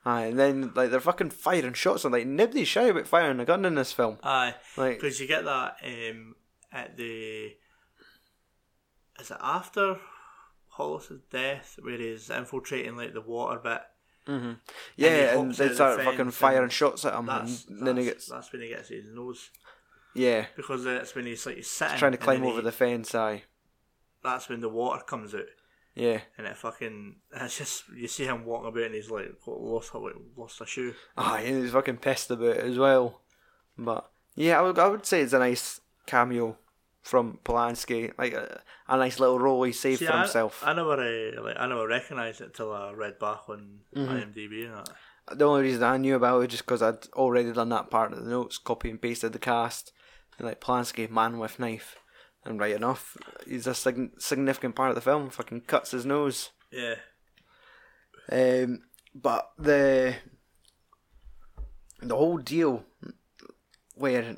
[SPEAKER 1] Aye, and then like they're fucking firing shots and like nobody's shy about firing a gun in this film.
[SPEAKER 2] Aye,
[SPEAKER 1] Like
[SPEAKER 2] because you get that um, at the is it after Hollis's death where he's infiltrating like the water bit. Mhm.
[SPEAKER 1] yeah,
[SPEAKER 2] he
[SPEAKER 1] and they
[SPEAKER 2] out the
[SPEAKER 1] start fucking firing
[SPEAKER 2] and
[SPEAKER 1] shots at him,
[SPEAKER 2] That's,
[SPEAKER 1] and then he gets
[SPEAKER 2] that's when he gets his nose
[SPEAKER 1] yeah,
[SPEAKER 2] because that's when he's like he's sitting
[SPEAKER 1] trying to climb over
[SPEAKER 2] he-
[SPEAKER 1] the fence. Aye,
[SPEAKER 2] That's when the water comes out.
[SPEAKER 1] yeah,
[SPEAKER 2] And it fucking, it's just, you see him walking about and he's like, lost, like, lost a shoe.
[SPEAKER 1] aye, and he's fucking pissed about it as well. But yeah, I would I would say it's a nice cameo from Polanski, like a, a nice little role he saved
[SPEAKER 2] See,
[SPEAKER 1] for
[SPEAKER 2] I,
[SPEAKER 1] himself.
[SPEAKER 2] I never, uh, like, I never recognised it till I read back on
[SPEAKER 1] Mm-hmm.
[SPEAKER 2] IMDb and that.
[SPEAKER 1] the only reason I knew about it was just because I'd already done that part of the notes, copy and pasted the cast, and like Polanski, man with knife, and right enough, he's a sig- significant part of the film. Fucking cuts his nose.
[SPEAKER 2] Yeah.
[SPEAKER 1] Um, but the the whole deal where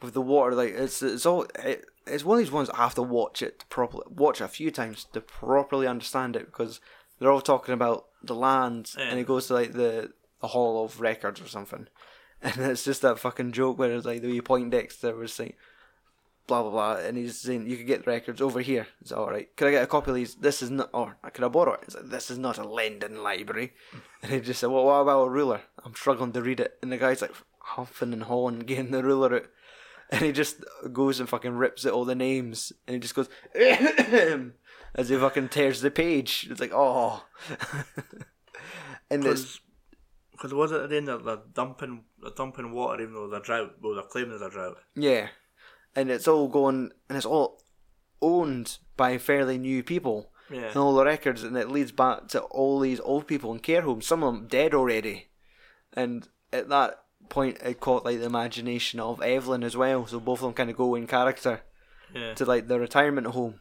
[SPEAKER 1] with the water, like it's it's all it, it's one of these ones I have to watch it to properly watch it a few times to properly understand it because they're all talking about the land and it goes to like the the Hall of Records or something, and it's just that fucking joke where it's like the wee Poindexter was saying blah blah blah, and he's saying you could get the records over here. It's all right. Could I get a copy of these? This is not, or could I borrow it? It's like, this is not a London library. Hmm. And he just said, well, what about a ruler? I'm struggling to read it. And the guy's like huffing and hawing, getting the ruler out. And he just goes and fucking rips out all the names, and he just goes as he fucking tears the page. It's like, oh. and it's
[SPEAKER 2] Because was it then they're, they're dumping, they're dumping water even though they're drought, well, they're claiming there's a drought.
[SPEAKER 1] Yeah, and it's all going, and it's all owned by fairly new people.
[SPEAKER 2] Yeah.
[SPEAKER 1] And all the records, and it leads back to all these old people in care homes. Some of them dead already, and at that point, it caught like the imagination of Evelyn as well. So both of them kind of go in character
[SPEAKER 2] Yeah.
[SPEAKER 1] to like the retirement home,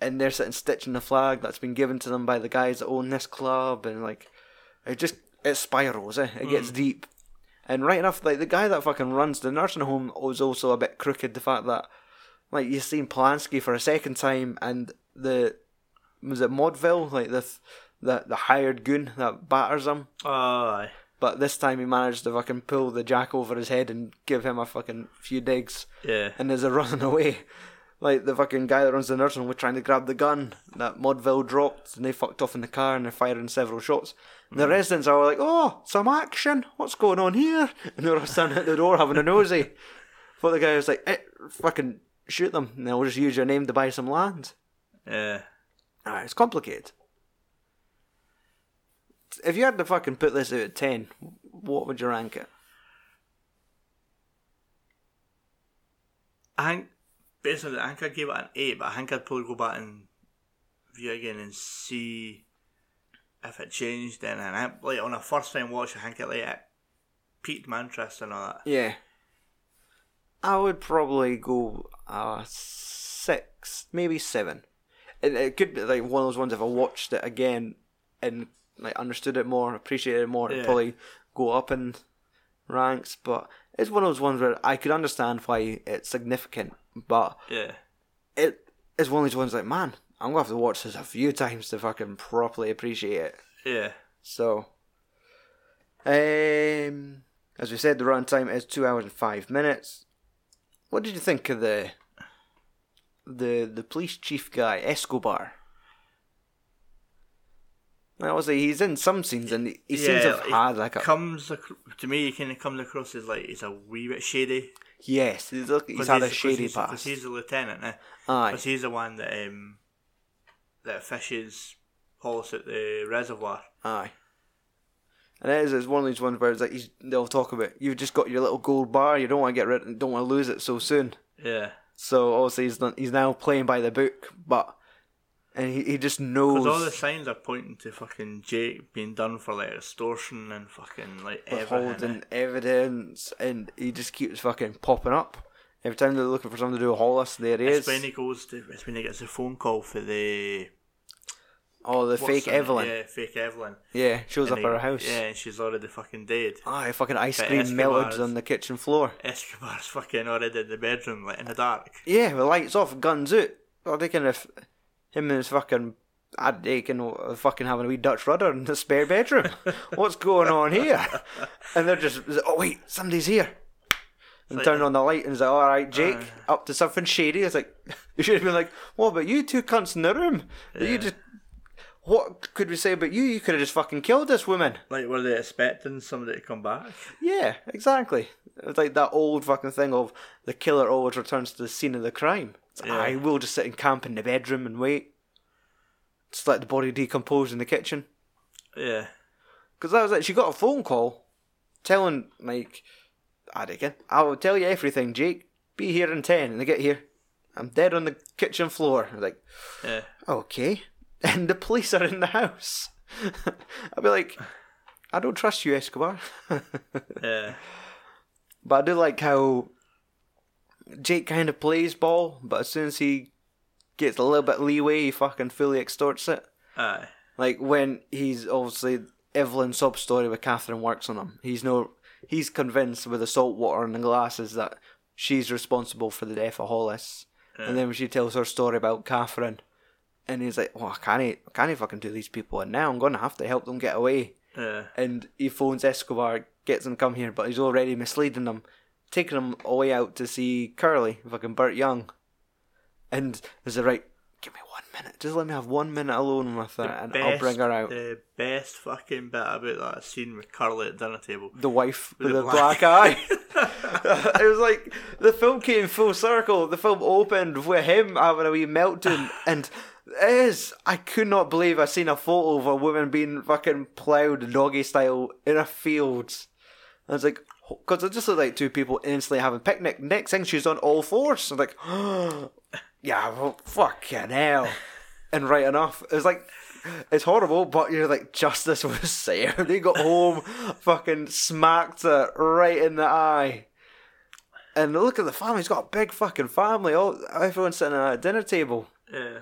[SPEAKER 1] and they're sitting stitching the flag that's been given to them by the guys that own this club, and like it just it spirals, eh? It gets deep, and right enough, like the guy that fucking runs the nursing home was also a bit crooked. The fact that like you've seen Polanski for a second time, and the was it Mulvihill, like the the the hired goon that batters him.
[SPEAKER 2] Aye.
[SPEAKER 1] But this time he managed to fucking pull the jack over his head and give him a fucking few digs
[SPEAKER 2] Yeah.
[SPEAKER 1] and as they're running away, like the fucking guy that runs the nursing home was trying to grab the gun that Mulvihill dropped, and they fucked off in the car and they're firing several shots. And the residents are like, "Oh, some action! What's going on here?" And they're all standing at the door having a nosy. But the guy was like, eh, "Fucking shoot them! And they'll just use your name to buy some land."
[SPEAKER 2] Yeah.
[SPEAKER 1] Ah, it's complicated. If you had to fucking put this out of ten, what would you rank it?
[SPEAKER 2] I think, basically, I think I'd give it an 8, but I think I'd probably go back and view again and see if it changed. Then, and I, like, on a first time watch, I think it, like, it piqued my interest and all that.
[SPEAKER 1] Yeah. I would probably go uh six, maybe seven. It, it could be like one of those ones if I watched it again and like understood it more, appreciated it more, it'd
[SPEAKER 2] Yeah.
[SPEAKER 1] probably go up in ranks. But it's one of those ones where I could understand why it's significant, but
[SPEAKER 2] Yeah.
[SPEAKER 1] it is one of those ones like, man, I'm gonna have to watch this a few times to fucking properly appreciate it.
[SPEAKER 2] Yeah.
[SPEAKER 1] So, um, as we said, the runtime is two hours and five minutes. What did you think of the the the police chief guy Escobar? Well, obviously he's in some scenes and he, he seems to have had like a
[SPEAKER 2] comes ac- to me. He kind of comes across as like he's a wee bit shady.
[SPEAKER 1] yes, he's, look, he's had a
[SPEAKER 2] 'cause
[SPEAKER 1] shady
[SPEAKER 2] he's,
[SPEAKER 1] past.
[SPEAKER 2] he's a lieutenant Because he's the one that um that fishes Hollis at the reservoir.
[SPEAKER 1] aye. And it is it's one of these ones where it's like he's, they'll talk about you've just got your little gold bar, you don't want to get rid, don't want to lose it so soon.
[SPEAKER 2] Yeah.
[SPEAKER 1] So obviously he's not, he's now playing by the book, but and he, he just knows
[SPEAKER 2] Because all the signs are pointing to fucking Jake being done for like extortion and fucking like everything.
[SPEAKER 1] withholding evidence, and he just keeps fucking popping up every time they're looking for something to do with Hollis. There he
[SPEAKER 2] It's
[SPEAKER 1] is.
[SPEAKER 2] when he goes to. It's when he gets a phone call for the
[SPEAKER 1] Oh, the fake
[SPEAKER 2] name?
[SPEAKER 1] Evelyn.
[SPEAKER 2] Yeah, fake Evelyn.
[SPEAKER 1] Yeah, shows up
[SPEAKER 2] And
[SPEAKER 1] at
[SPEAKER 2] he-
[SPEAKER 1] her house.
[SPEAKER 2] Yeah, and she's already fucking dead.
[SPEAKER 1] Ah, fucking ice
[SPEAKER 2] But
[SPEAKER 1] cream melted on the kitchen floor.
[SPEAKER 2] Escobar's fucking already in the bedroom, like in the dark.
[SPEAKER 1] Yeah, with lights off, guns out. Well, they can if him and his fucking I'd they can uh, fucking having a wee Dutch rudder in the spare bedroom. What's going on here? And they're just oh wait, somebody's here. And
[SPEAKER 2] like-
[SPEAKER 1] turn on the light and it's like, all right, Jake, up to something shady. It's like you should have been like, what about you two cunts in the room? You just what could we say about you? You could have just fucking killed this woman.
[SPEAKER 2] Like, were they expecting somebody to come back?
[SPEAKER 1] Yeah, exactly. It's like that old fucking thing of the killer always returns to the scene of the crime. Like,
[SPEAKER 2] Yeah.
[SPEAKER 1] I will just sit in camp in the bedroom and wait. Just let the body decompose in the kitchen.
[SPEAKER 2] Yeah.
[SPEAKER 1] Because that was it. She got a phone call telling, like, I reckon, I will tell you everything, Jake. Be here in 10. And they get here. I'm dead on the kitchen floor. I was like,
[SPEAKER 2] Yeah.
[SPEAKER 1] okay. And the police are in the house. I'll be like, I don't trust you, Escobar.
[SPEAKER 2] Yeah.
[SPEAKER 1] But I do like how Jake kind of plays ball, but as soon as he gets a little bit leeway, he fucking fully extorts it.
[SPEAKER 2] Aye.
[SPEAKER 1] Like when he's obviously Evelyn's sub story with Catherine works on him. He's no, he's convinced with the salt water and the glasses that she's responsible for the death of Hollis. And then when she tells her story about Catherine, and he's like, "Oh, I can't, I can't fucking do these people and now. I'm gonna have to help them get away."
[SPEAKER 2] Yeah.
[SPEAKER 1] and he phones Escobar, gets him to come here, but he's already misleading them, taking him away out to see Curly, fucking Burt Young. And there's a right, give me one minute, just let me have one minute alone with her, and I'll bring her out.
[SPEAKER 2] The best fucking bit about that scene with Curly at dinner table.
[SPEAKER 1] The wife with,
[SPEAKER 2] With
[SPEAKER 1] the
[SPEAKER 2] the
[SPEAKER 1] black,
[SPEAKER 2] black-
[SPEAKER 1] eye. it was like the film came full circle. The film opened with him having a wee meltdown, and it is. I could not believe I seen a photo of a woman being fucking ploughed doggy style in a field. I was like, because it just looked like two people instantly having picnic. Next thing, she's on all fours. I'm like, oh, yeah, well, fucking hell. And right enough, it was like, it's horrible, but you're like, justice was served. They got home, fucking smacked her right in the eye. And look at the family, he's got a big fucking family. All everyone's sitting at a dinner table.
[SPEAKER 2] Yeah.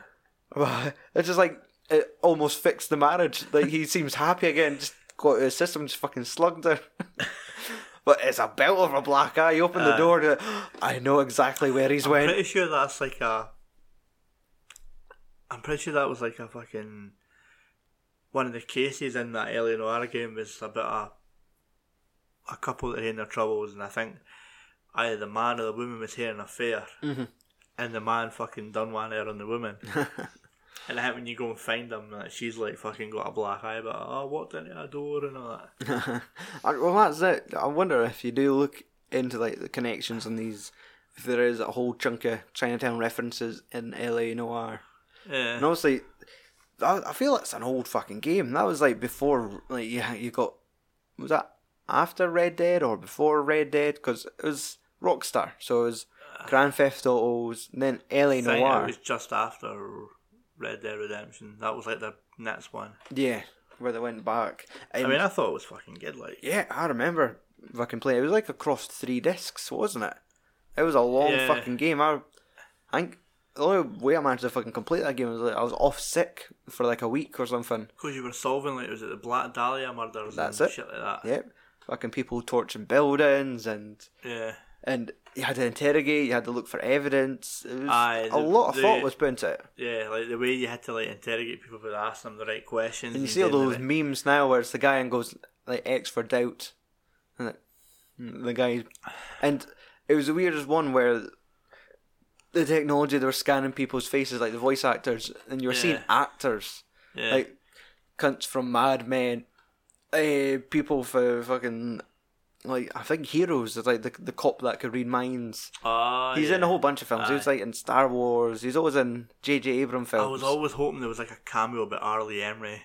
[SPEAKER 1] But It's just like it almost fixed the marriage. Like he seems happy again. Just got to his system, just fucking slugged her. but it's a belt of a black eye. You open the
[SPEAKER 2] Aye.
[SPEAKER 1] door to. I know exactly where he's went.
[SPEAKER 2] I'm
[SPEAKER 1] went.
[SPEAKER 2] pretty sure that's like a. I'm pretty sure that was like a fucking. One of the cases in that LA Noire game was about a. A couple that had in their troubles, and I think either the man or the woman was having an affair,
[SPEAKER 1] Mhm.
[SPEAKER 2] and the man fucking done one there on the woman. and I think when you go and find them, like, she's like fucking got a black eye, but oh, I walked into a door and all that.
[SPEAKER 1] Well, that's it. I wonder if you do look into like the connections on these, if there is a whole chunk of Chinatown references in LA Noire.
[SPEAKER 2] Yeah.
[SPEAKER 1] And obviously, I, I feel it's an old fucking game. That was like before, like yeah, you got was that after Red Dead or before Red Dead? Because it was Rockstar, so it was uh, Grand Theft Autos, and then LA
[SPEAKER 2] I think
[SPEAKER 1] Noire.
[SPEAKER 2] it was just after Red Dead Redemption. That was like the next one.
[SPEAKER 1] Yeah, where they went back.
[SPEAKER 2] I mean, I thought it was fucking good. Like,
[SPEAKER 1] yeah, I remember fucking playing. It was like across three discs, wasn't it? It was a long
[SPEAKER 2] Yeah.
[SPEAKER 1] fucking game. I, I think the only way I managed to fucking complete that game was like I was off sick for like a week or something.
[SPEAKER 2] because you were solving like was it the Black Dahlia murders
[SPEAKER 1] That's
[SPEAKER 2] and
[SPEAKER 1] it.
[SPEAKER 2] shit like that.
[SPEAKER 1] Yep. Fucking people torching buildings and
[SPEAKER 2] Yeah.
[SPEAKER 1] and you had to interrogate, you had to look for evidence. It was
[SPEAKER 2] Aye,
[SPEAKER 1] a
[SPEAKER 2] the-
[SPEAKER 1] lot of
[SPEAKER 2] the-
[SPEAKER 1] thought was put into it.
[SPEAKER 2] Yeah, like the way you had to like interrogate people by asking them the right questions.
[SPEAKER 1] And you see all those memes now where it's the guy and goes like X for doubt. And it, the guy and it was the weirdest one where the technology they were scanning people's faces like the voice actors and you were seeing actors
[SPEAKER 2] yeah.
[SPEAKER 1] like cunts from Mad Men, uh, people for fucking like I think Heroes is like the the cop that could read minds.
[SPEAKER 2] Ah,
[SPEAKER 1] He's
[SPEAKER 2] yeah.
[SPEAKER 1] in a whole bunch of films. He was like in Star Wars. He's always in J.J. Abrams films.
[SPEAKER 2] I was always hoping there was like a cameo about R. Lee Ermey.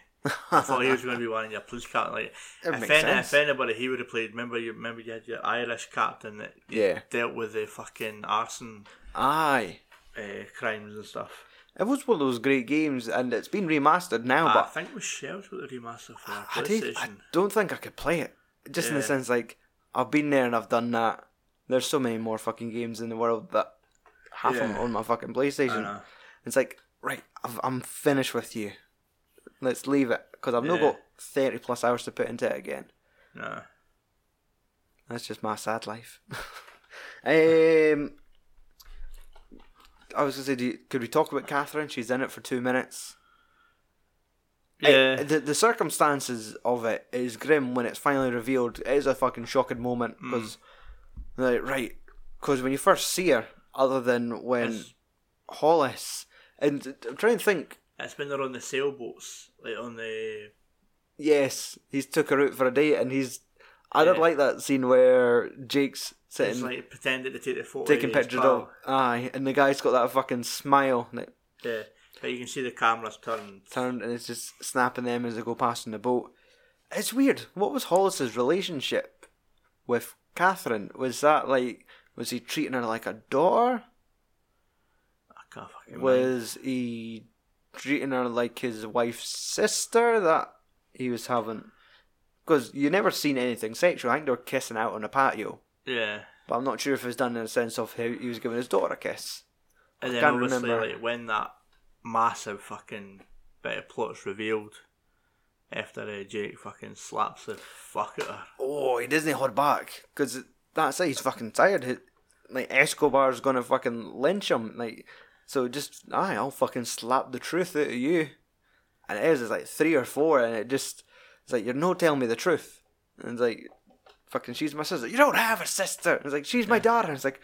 [SPEAKER 2] I thought he was going to be one of your police captain. Like,
[SPEAKER 1] It
[SPEAKER 2] if, any, if anybody he would have played, remember you remember you had your Irish captain that
[SPEAKER 1] Yeah.
[SPEAKER 2] dealt with the fucking arson
[SPEAKER 1] Aye.
[SPEAKER 2] uh, crimes and stuff.
[SPEAKER 1] It was one of those great games, and it's been remastered now.
[SPEAKER 2] I
[SPEAKER 1] but I
[SPEAKER 2] think it was Shells with the remaster for
[SPEAKER 1] I, did, I don't think I could play it. Just in the sense, like I've been there and I've done that. There's so many more fucking games in the world that have them on my fucking PlayStation. It's like, right, I've, I'm finished with you. let's leave it because I've not got thirty plus hours to put into it again.
[SPEAKER 2] No,
[SPEAKER 1] That's just my sad life. um, I was gonna say, do you, could we talk about Catherine? She's in it for two minutes.
[SPEAKER 2] Yeah.
[SPEAKER 1] I- the the circumstances of it is grim when it's finally revealed. It is a fucking shocking moment
[SPEAKER 2] Mm.
[SPEAKER 1] because, like, right, because when you first see her, other than when
[SPEAKER 2] It's-
[SPEAKER 1] Hollis, and I'm trying to think.
[SPEAKER 2] It's when they're on the sailboats, like on the.
[SPEAKER 1] Yes, he's took her out for a date, and he's. I
[SPEAKER 2] Yeah.
[SPEAKER 1] like that scene where Jake's sitting
[SPEAKER 2] It's like pretending to take the photo.
[SPEAKER 1] taking pictures of aye, and the guy's got that fucking smile like,
[SPEAKER 2] Yeah, but you can see the cameras turned.
[SPEAKER 1] turned, and it's just snapping them as they go past in the boat. It's weird. What was Hollis's relationship with Catherine? Was that like was he treating her like a daughter?
[SPEAKER 2] I can't fucking remember.
[SPEAKER 1] Was he treating her like his wife's sister that he was having? Because you never seen anything sexual. I think they were kissing out on a patio,
[SPEAKER 2] Yeah.
[SPEAKER 1] but I'm not sure if it was done in a sense of how he was giving his daughter a kiss.
[SPEAKER 2] And
[SPEAKER 1] I
[SPEAKER 2] then
[SPEAKER 1] can't
[SPEAKER 2] obviously,
[SPEAKER 1] remember.
[SPEAKER 2] like when that massive fucking bit of plot's revealed, after uh, Jake fucking slaps the fuck out of her.
[SPEAKER 1] Oh, he doesn't hold back because that's it. He's fucking tired. He- Like Escobar's gonna fucking lynch him. Like so, just aye, I'll fucking slap the truth out of you. And it is. It's like three or four, and it just it's like you're no telling me the truth. And it's like fucking she's my sister. You don't have a sister. It's like she's my daughter. It's like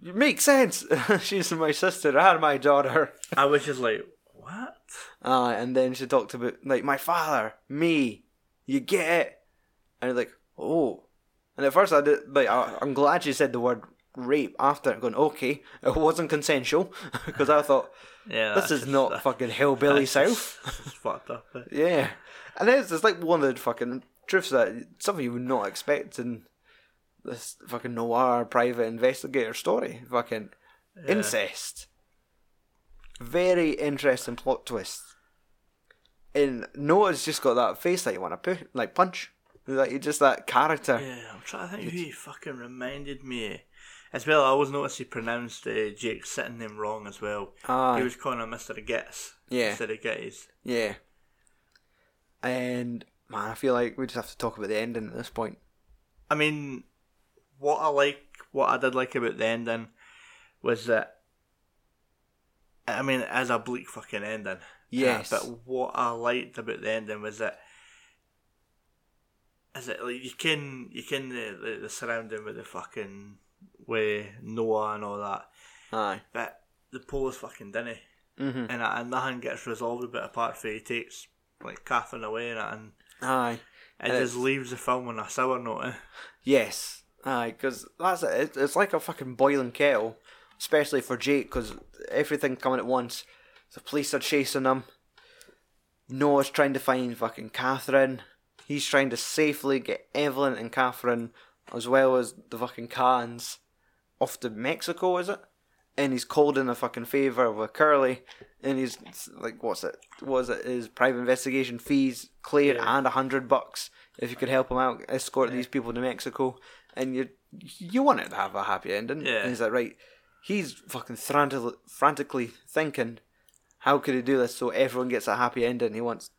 [SPEAKER 1] makes sense. she's my sister and my daughter.
[SPEAKER 2] I was just like, what?
[SPEAKER 1] Uh, and then she talked about like my father, me. You get it? And it's like, oh. And at first I did like I, I'm glad she said the word rape after going okay it wasn't consensual because I thought
[SPEAKER 2] Yeah,
[SPEAKER 1] this is
[SPEAKER 2] just-
[SPEAKER 1] not fucking hillbilly south
[SPEAKER 2] It's fucked up. eh?
[SPEAKER 1] yeah and it's, it's like one of the fucking truths that something you would not expect in this fucking noir private investigator story fucking incest very interesting plot twist and Noah's just got that face that you want to like punch like he's just that character
[SPEAKER 2] Yeah, I'm trying to think who he fucking reminded me. As well, I always noticed he pronounced uh, Jake's sitting name wrong as well.
[SPEAKER 1] Aye.
[SPEAKER 2] He was calling him Mr. Gets
[SPEAKER 1] Yeah.
[SPEAKER 2] instead of Gittes.
[SPEAKER 1] Yeah. And man, I feel like we just have to talk about the ending at this point.
[SPEAKER 2] I mean, what I like, what I did like about the ending was that. I mean, as a bleak fucking ending.
[SPEAKER 1] Yes.
[SPEAKER 2] Uh, but what I liked about the ending was that. Is it like you can you can the, the, the surrounding with the fucking with Noah and all that,
[SPEAKER 1] Aye.
[SPEAKER 2] but the Polish fucking didn't,
[SPEAKER 1] Mhm.
[SPEAKER 2] and and nothing gets resolved a bit apart from he takes like Catherine away and it, and
[SPEAKER 1] Aye.
[SPEAKER 2] it
[SPEAKER 1] And
[SPEAKER 2] just leaves the film on a sour note. eh?
[SPEAKER 1] Yes. Aye, because that's it. It's- It's like a fucking boiling kettle, especially for Jake, because everything coming at once. The police are chasing him. Noah's trying to find fucking Catherine. He's trying to safely get Evelyn and Catherine, as well as the fucking Khans, off to Mexico, is it? And he's called in a fucking favour with Curly, and he's like, what's it? Was it his private investigation fees cleared
[SPEAKER 2] Yeah.
[SPEAKER 1] and a hundred bucks if you could help him out, escort these people to Mexico, and you you want it to have a happy ending.
[SPEAKER 2] Yeah.
[SPEAKER 1] And he's like, right, he's fucking frantically, frantically thinking, how could he do this so everyone gets a happy ending? He wants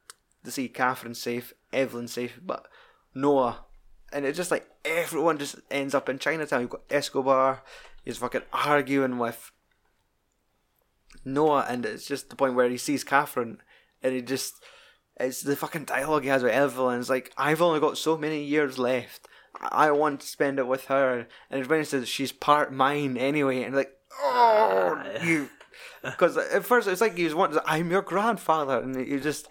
[SPEAKER 1] to see Catherine safe, Evelyn safe, but Noah. And it's just like everyone just ends up in Chinatown. You've got Escobar, he's fucking arguing with Noah, and it's just the point where he sees Catherine, and he just. It's the fucking dialogue he has with Evelyn. It's like, I've only got so many years left. I want to spend it with her. And he says, she's part mine anyway. And like, oh,
[SPEAKER 2] Ah,
[SPEAKER 1] you. Because at first it's like he was wanting, I'm your grandfather. And you just,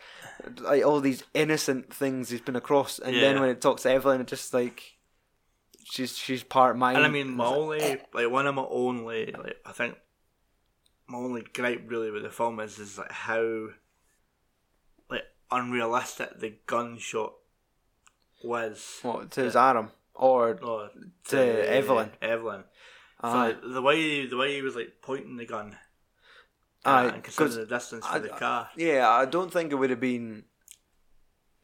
[SPEAKER 1] like, all these innocent things he's been across. And then when it talks to Evelyn, it's just like, she's she's part mine.
[SPEAKER 2] And I mean, my
[SPEAKER 1] like,
[SPEAKER 2] only like one of my only like I think my only gripe really with the film is is like how like unrealistic the gunshot was.
[SPEAKER 1] what, to his arm? Or,
[SPEAKER 2] No,
[SPEAKER 1] To Evelyn.
[SPEAKER 2] Evelyn. So, the way the way he was like pointing the gun. Uh, and considering the distance for
[SPEAKER 1] I-
[SPEAKER 2] the car.
[SPEAKER 1] Yeah, I don't think it would have been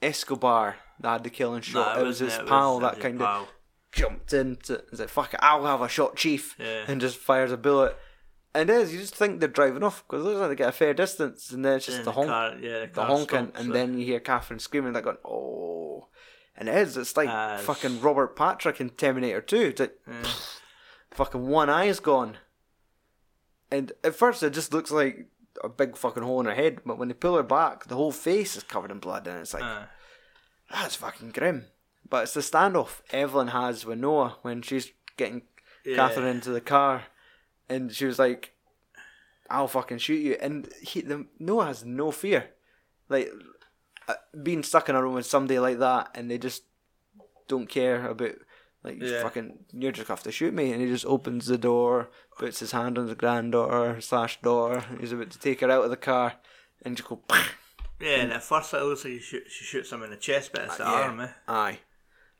[SPEAKER 1] Escobar that had the killing shot.
[SPEAKER 2] Nah,
[SPEAKER 1] it was his
[SPEAKER 2] it,
[SPEAKER 1] pal
[SPEAKER 2] was
[SPEAKER 1] that kind of jumped into. He's like, "Fuck it, I'll have a shot, chief,"
[SPEAKER 2] Yeah.
[SPEAKER 1] and just fires a bullet. And it is, you just think they're driving off because it looks like they get a fair distance, and then it's just the honk,
[SPEAKER 2] car, yeah, the,
[SPEAKER 1] the honking,
[SPEAKER 2] stops,
[SPEAKER 1] and
[SPEAKER 2] so-
[SPEAKER 1] then you hear Catherine screaming, like going, "Oh!" And it is, it's like
[SPEAKER 2] it's-
[SPEAKER 1] fucking Robert Patrick in Terminator Two. It's like
[SPEAKER 2] Yeah.
[SPEAKER 1] fucking one eye's gone, and at first it just looks like a big fucking hole in her head, but when they pull her back, the whole face is covered in blood, and it's like
[SPEAKER 2] Uh,
[SPEAKER 1] that's fucking grim. But it's the standoff Evelyn has with Noah when she's getting
[SPEAKER 2] Yeah.
[SPEAKER 1] Catherine into the car, and she was like, "I'll fucking shoot you." And he, the, Noah has no fear, like uh, being stuck in a room with somebody like that, and they just don't care about. Like
[SPEAKER 2] Yeah.
[SPEAKER 1] fucking, you're just gonna have to shoot me, and he just opens the door, puts his hand on his granddaughter slash door. He's about to take her out of the car, and just go.
[SPEAKER 2] yeah, and at first it looks like he shoot, she shoots him in the chest, but it's the
[SPEAKER 1] Uh, Yeah.
[SPEAKER 2] arm, eh?
[SPEAKER 1] Aye.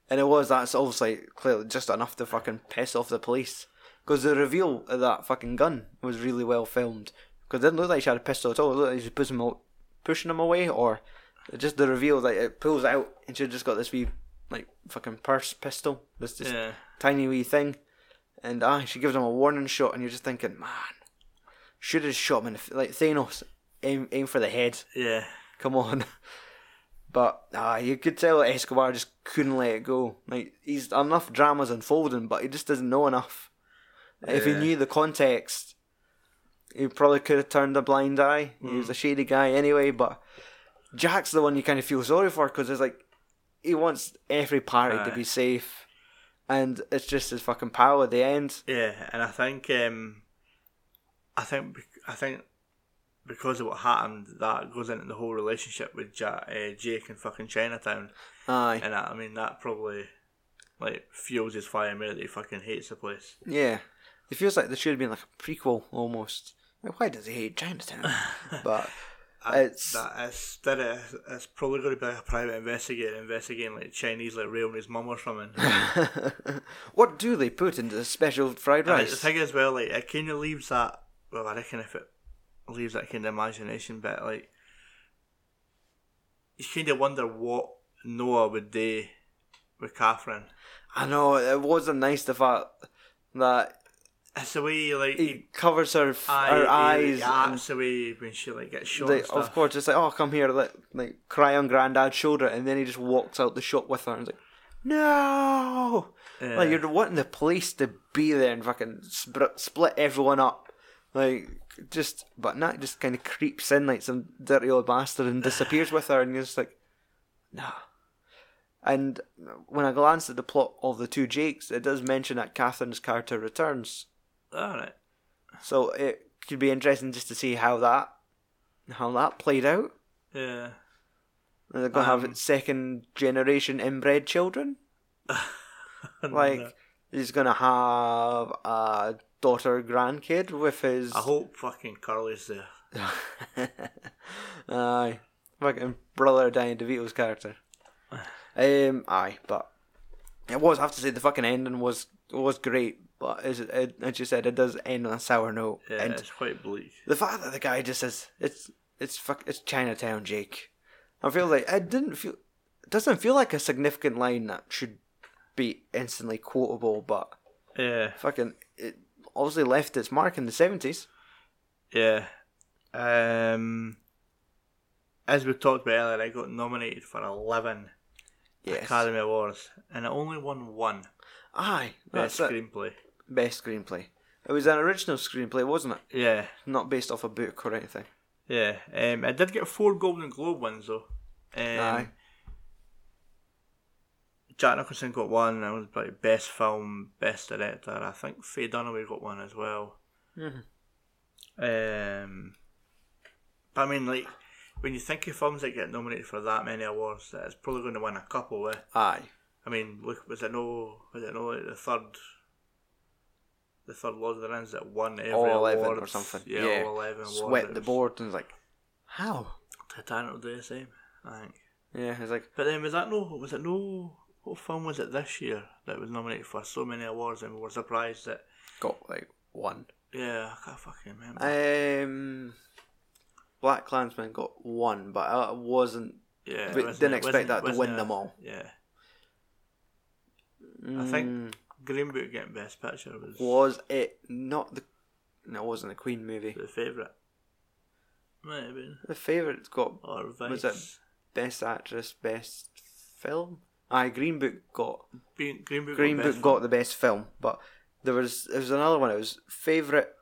[SPEAKER 1] And it was, that's obviously clearly just enough to fucking piss off the police. Because the reveal of that fucking gun was really well filmed. Because it didn't look like she had a pistol at all. It looked like she was pushing him, pushing him away, or just the reveal, like it pulls out and she just got this wee, like, fucking purse pistol. This just
[SPEAKER 2] Yeah.
[SPEAKER 1] tiny wee thing. And aye, she gives him a warning shot, and you're just thinking, man, should have shot him in the, f- like Thanos, aim, aim for the head.
[SPEAKER 2] Yeah.
[SPEAKER 1] Come on. But ah, you could tell that Escobar just couldn't let it go. Like he's enough dramas unfolding, but he just doesn't know enough. If he knew the context, he probably could have turned a blind eye. He
[SPEAKER 2] Hmm.
[SPEAKER 1] was a shady guy anyway. But Jack's the one you kind of feel sorry for because it's like he wants every party to be safe, and it's just his fucking pal at the end.
[SPEAKER 2] Yeah, and I think um, I think I think because of what happened, that goes into the whole relationship with Jack, uh, Jake and fucking Chinatown,
[SPEAKER 1] Aye,
[SPEAKER 2] and that, I mean that probably like fuels his fire more that he fucking hates the place.
[SPEAKER 1] yeah. It feels like there should have been like a prequel almost. Like, why does he hate Chinatown? but
[SPEAKER 2] I-
[SPEAKER 1] It's-
[SPEAKER 2] that is that is it's probably going to be like a private investigator investigating like Chinese like railing his mum or something.
[SPEAKER 1] what do they put into the special fried
[SPEAKER 2] And
[SPEAKER 1] rice?
[SPEAKER 2] the thing is, well, like it kind of leaves that. Well, I reckon if it leaves that kind of imagination bit, like you kind of wonder what Noah would do with Catherine.
[SPEAKER 1] I know it wasn't nice the fact that
[SPEAKER 2] It's the way like
[SPEAKER 1] he
[SPEAKER 2] he,
[SPEAKER 1] covers her f-
[SPEAKER 2] eye,
[SPEAKER 1] her eyes.
[SPEAKER 2] yeah,
[SPEAKER 1] and
[SPEAKER 2] it's the way when she like gets shot. stuff.
[SPEAKER 1] of course, it's like, oh, come here, like, like cry on Granddad's shoulder, and then he just walks out the shop with her, and it's like, no,
[SPEAKER 2] Yeah.
[SPEAKER 1] like you're wanting the police to be there and fucking sp- split everyone up, like just, but not just kind of creeps in like some dirty old bastard and disappears with her, and you're just like, nah. And when I glance at the plot of the two Jakes, it does mention that Catherine's character returns.
[SPEAKER 2] All right.
[SPEAKER 1] So it could be interesting just to see how that how that played out.
[SPEAKER 2] Yeah.
[SPEAKER 1] Are they gonna
[SPEAKER 2] Um,
[SPEAKER 1] have second generation inbred children? Like he's gonna have a daughter grandkid with his
[SPEAKER 2] I hope fucking Curly's there.
[SPEAKER 1] Aye. Fucking brother Danny DeVito's character. Um aye, but it was I have to say the fucking ending was was great, but as as you said, it does end on a sour note.
[SPEAKER 2] Yeah,
[SPEAKER 1] and
[SPEAKER 2] it's quite bleak.
[SPEAKER 1] The fact that the guy just says it's it's fuck it's Chinatown, Jake. I feel like it didn't feel it doesn't feel like a significant line that should be instantly quotable, but
[SPEAKER 2] Yeah.
[SPEAKER 1] fucking it obviously left its mark in the seventies.
[SPEAKER 2] Yeah. Um, as we talked about earlier, I got nominated for 11
[SPEAKER 1] Yes.
[SPEAKER 2] Academy Awards, and I only won one
[SPEAKER 1] Aye,
[SPEAKER 2] Best
[SPEAKER 1] that's it. Best screenplay. It was an original screenplay, wasn't it?
[SPEAKER 2] Yeah,
[SPEAKER 1] Not based off a book or anything.
[SPEAKER 2] yeah. Um, I did get four Golden Globe wins, though. Um,
[SPEAKER 1] Aye.
[SPEAKER 2] Jack Nicholson got one, and it was like Best Film, Best Director. I think Faye Dunaway got one as well.
[SPEAKER 1] Mhm.
[SPEAKER 2] Um, but I mean, like, when you think of films that get nominated for that many awards, that it's probably going to win a couple. Eh?
[SPEAKER 1] Aye.
[SPEAKER 2] I mean, look, was it no, was it no, like the third, the third Lord of the Rings that won every
[SPEAKER 1] All
[SPEAKER 2] award
[SPEAKER 1] eleven or something.
[SPEAKER 2] Yeah,
[SPEAKER 1] Yeah.
[SPEAKER 2] all eleven awards.
[SPEAKER 1] Swept
[SPEAKER 2] It
[SPEAKER 1] the board and was like, How?
[SPEAKER 2] Titanic will do the same, I think.
[SPEAKER 1] Yeah, it's like
[SPEAKER 2] But then was that no? Was it no? What film was it this year that was nominated for so many awards, and we were surprised that?
[SPEAKER 1] got like one.
[SPEAKER 2] Yeah, I can't fucking remember.
[SPEAKER 1] Um BlacKkKlansman got one, but I wasn't
[SPEAKER 2] yeah,
[SPEAKER 1] didn't expect that to win them all.
[SPEAKER 2] Yeah,
[SPEAKER 1] I
[SPEAKER 2] think Green Book getting Best Picture was.
[SPEAKER 1] was it not the No, it wasn't a Queen movie.
[SPEAKER 2] The favourite. Might have been.
[SPEAKER 1] The favourite's got
[SPEAKER 2] Or Vice.
[SPEAKER 1] Was it- Best Actress, Best Film. Aye, Green Book got
[SPEAKER 2] Green, Green Book.
[SPEAKER 1] Green
[SPEAKER 2] got
[SPEAKER 1] Book
[SPEAKER 2] best
[SPEAKER 1] got the best film, but there was there was another one. It was favorite.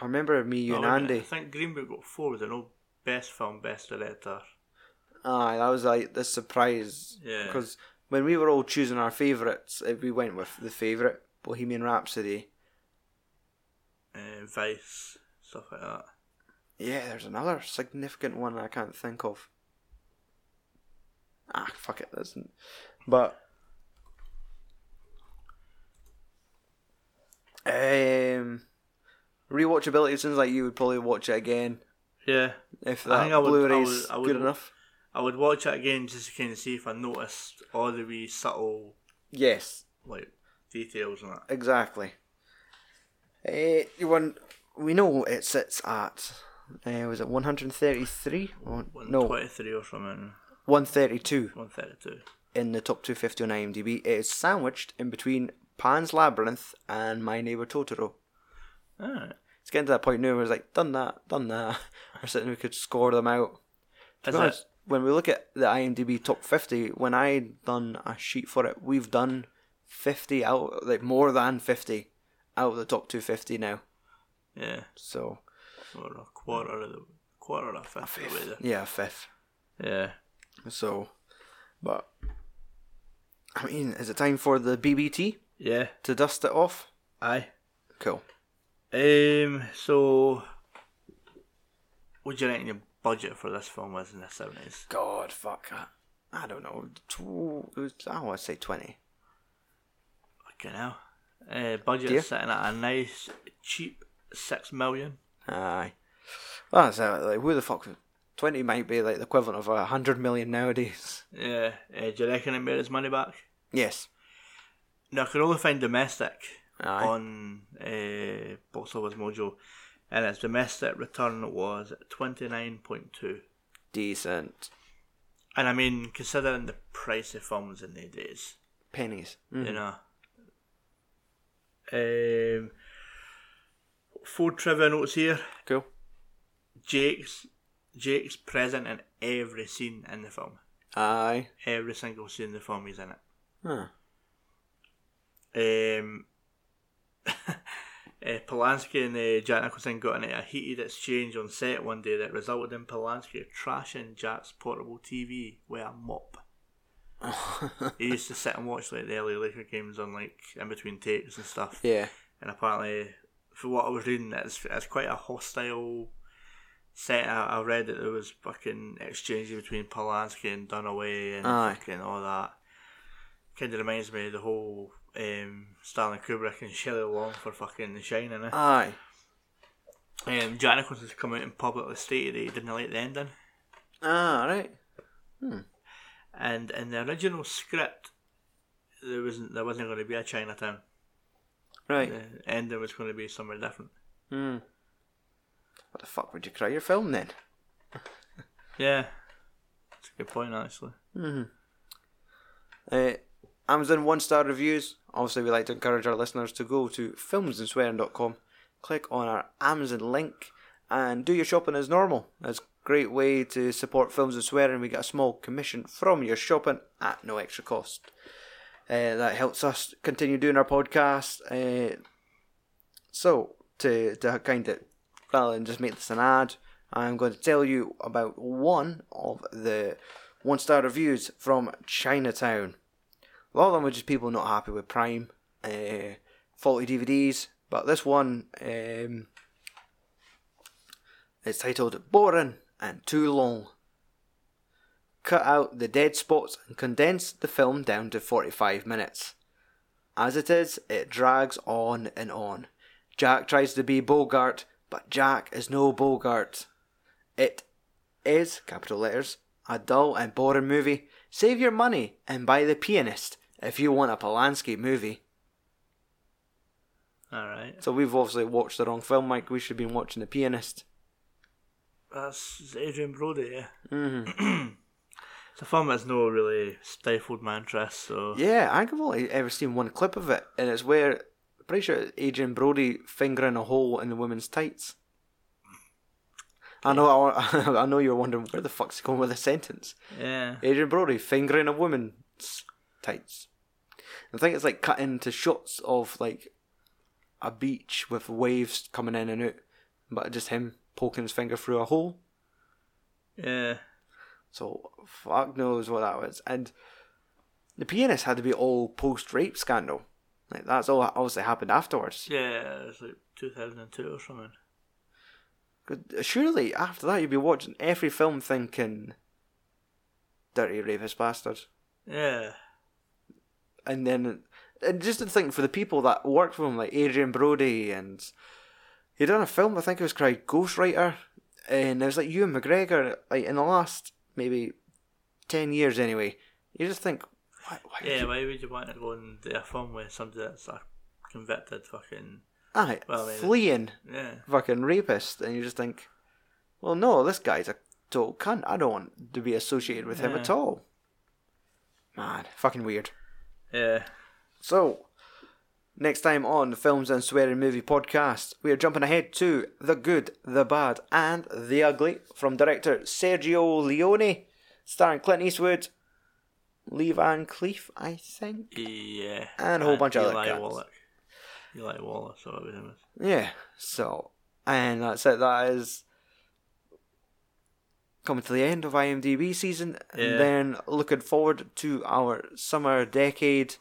[SPEAKER 1] I remember me, you,
[SPEAKER 2] Oh,
[SPEAKER 1] and Andy.
[SPEAKER 2] I think Green Book got four. Was it no best film, best director?
[SPEAKER 1] Aye, that was like the surprise
[SPEAKER 2] Yeah.
[SPEAKER 1] because when we were all choosing our favourites, eh, we went with the favourite Bohemian Rhapsody.
[SPEAKER 2] Uh, Vice, stuff like that.
[SPEAKER 1] Yeah, there's another significant one I can't think of. Ah, fuck it, that's but um, rewatchability it seems like you would probably watch it again
[SPEAKER 2] Yeah,
[SPEAKER 1] if
[SPEAKER 2] I
[SPEAKER 1] that
[SPEAKER 2] think I would-
[SPEAKER 1] Blu-ray's
[SPEAKER 2] would- I would
[SPEAKER 1] good enough.
[SPEAKER 2] I would watch it again just to kind of see if I noticed all the wee subtle
[SPEAKER 1] Yes,
[SPEAKER 2] like details and that.
[SPEAKER 1] exactly. Uh, you want we know it sits at uh, was it 133? Oh,
[SPEAKER 2] One
[SPEAKER 1] no,
[SPEAKER 2] twenty-three or something.
[SPEAKER 1] 132.
[SPEAKER 2] One thirty-two.
[SPEAKER 1] in the top 250 on IMDb. It is sandwiched in between Pan's Labyrinth and My Neighbor Totoro.
[SPEAKER 2] Alright.
[SPEAKER 1] It's getting to that point now where it's like, done that, done that. We're sitting, we could score them out. To
[SPEAKER 2] Is it-
[SPEAKER 1] honest, when we look at the IMDb top 50, when I done a sheet for it, we've done 50 out, like more than 50 out of the top 250 now.
[SPEAKER 2] Yeah.
[SPEAKER 1] So,
[SPEAKER 2] Or a quarter of the quarter of a fifth way there.
[SPEAKER 1] yeah, fifth.
[SPEAKER 2] Yeah.
[SPEAKER 1] So, but, I mean, is it time for the BBT
[SPEAKER 2] Yeah.
[SPEAKER 1] to dust it off?
[SPEAKER 2] Aye.
[SPEAKER 1] Cool.
[SPEAKER 2] Um. So, what do you reckon your budget for this film was in the seventies?
[SPEAKER 1] God, fuck. I, I don't know. Tw- it was, I want to say 20.
[SPEAKER 2] Fucking hell. Uh, budget is sitting at a nice, cheap six million.
[SPEAKER 1] Aye. Well, so. Like, who the fuck? 20 might be like the equivalent of a 100 million nowadays.
[SPEAKER 2] Yeah. Uh, do you reckon it made its money back?
[SPEAKER 1] Yes.
[SPEAKER 2] Now I could only find domestic
[SPEAKER 1] Aye.
[SPEAKER 2] on uh, Box Office Mojo, and its domestic return was twenty nine point two.
[SPEAKER 1] Decent.
[SPEAKER 2] And I mean, considering the price of films in these days,
[SPEAKER 1] Pennies. Mm.
[SPEAKER 2] you know. Um, four trivia notes here.
[SPEAKER 1] Cool.
[SPEAKER 2] Jake's Jake's present in every scene in the film.
[SPEAKER 1] Aye.
[SPEAKER 2] Every single scene in the film he's in it.
[SPEAKER 1] Huh.
[SPEAKER 2] Um, uh, Polanski and uh, Jack Nicholson got into a heated exchange on set one day that resulted in Polanski trashing Jack's portable TV with a mop. he used to sit and watch like the early Laker games on like in between takes and stuff.
[SPEAKER 1] yeah.
[SPEAKER 2] And apparently, for what I was reading, it's, it's quite a hostile set. I, I read that there was fucking exchanges between Polanski and Dunaway and
[SPEAKER 1] Aye.
[SPEAKER 2] fucking all that. Kind of reminds me of the whole um, Stanley Kubrick and Shelley Long for fucking The Shining. Eh?
[SPEAKER 1] Aye.
[SPEAKER 2] Um, Jack Nicholson's come out and publicly stated that he didn't like the ending.
[SPEAKER 1] Ah, right.
[SPEAKER 2] And in the original script, there wasn't there wasn't going to be a Chinatown.
[SPEAKER 1] Right.
[SPEAKER 2] The ending was going to be somewhere different.
[SPEAKER 1] Hmm. What the fuck would you cry your film then?
[SPEAKER 2] Yeah, that's a good point actually. Hmm.
[SPEAKER 1] Uh, Amazon one star reviews. Obviously, we like to encourage our listeners to go to filmsandswearing.com, click on our Amazon link, and do your shopping as normal. That's a great way to support Films and Swearing. We get a small commission from your shopping at no extra cost. Uh, that helps us continue doing our podcast. Uh, so, to, to kind of, rather than just make this an ad, I'm going to tell you about one of the one star reviews from Chinatown. A lot of them were just people not happy with Prime, uh, faulty DVDs, but this one um, is titled Boring and Too Long. Cut out the dead spots and condense the film down to 45 minutes. As it is, it drags on and on. Jack tries to be Bogart, but Jack is no Bogart. It is, capital letters, a dull and boring movie. Save your money and buy The Pianist if you want a Polanski movie.
[SPEAKER 2] All right,
[SPEAKER 1] So we've obviously watched the wrong film, Mike. We should have been watching The Pianist.
[SPEAKER 2] that's Adrien Brody. Yeah,
[SPEAKER 1] hmm
[SPEAKER 2] it's a film that's no really stifled my interest. So
[SPEAKER 1] Yeah, I think I've only ever seen one clip of it, and it's where I'm pretty sure it's Adrien Brody fingering a hole in the woman's tights. I know. I, I know you're wondering where the fuck's he going with the sentence.
[SPEAKER 2] Yeah.
[SPEAKER 1] Adrien Brody fingering a woman's tights. I think it's like cut into shots of like a beach with waves coming in and out, but just him poking his finger through a hole.
[SPEAKER 2] Yeah.
[SPEAKER 1] So fuck knows what that was. And the pianist had to be all post rape scandal. Like that's all obviously happened afterwards.
[SPEAKER 2] Yeah, it was like 2002 or something.
[SPEAKER 1] surely after that you'd be watching every film thinking dirty rapist bastard.
[SPEAKER 2] Yeah.
[SPEAKER 1] And then and just to think for the people that worked with him, like Adrien Brody and he done a film I think it was called Ghostwriter and it was like Ewan McGregor like in the last maybe ten years anyway. You just think why, why
[SPEAKER 2] Yeah,
[SPEAKER 1] you-
[SPEAKER 2] why would you want to go and do a film with somebody that's a convicted fucking.
[SPEAKER 1] Aye,
[SPEAKER 2] Well, I mean-
[SPEAKER 1] fleeing
[SPEAKER 2] Yeah.
[SPEAKER 1] fucking rapist, and you just think, well, no, this guy's a total cunt. I don't want to be associated with him at all. Man, fucking weird.
[SPEAKER 2] Yeah.
[SPEAKER 1] So, next time on the Films and Swearing Movie podcast, we are jumping ahead to The Good, The Bad, and The Ugly from director Sergio Leone, starring Clint Eastwood, Lee Van Cleef, I think.
[SPEAKER 2] Yeah.
[SPEAKER 1] And a whole uh, bunch of other
[SPEAKER 2] Eli
[SPEAKER 1] cats.
[SPEAKER 2] Wallach. Eli Wallace, or whatever his name is.
[SPEAKER 1] Yeah, so, and that's it. That is coming to the end of IMDb season,
[SPEAKER 2] Yeah.
[SPEAKER 1] and then looking forward to our summer decade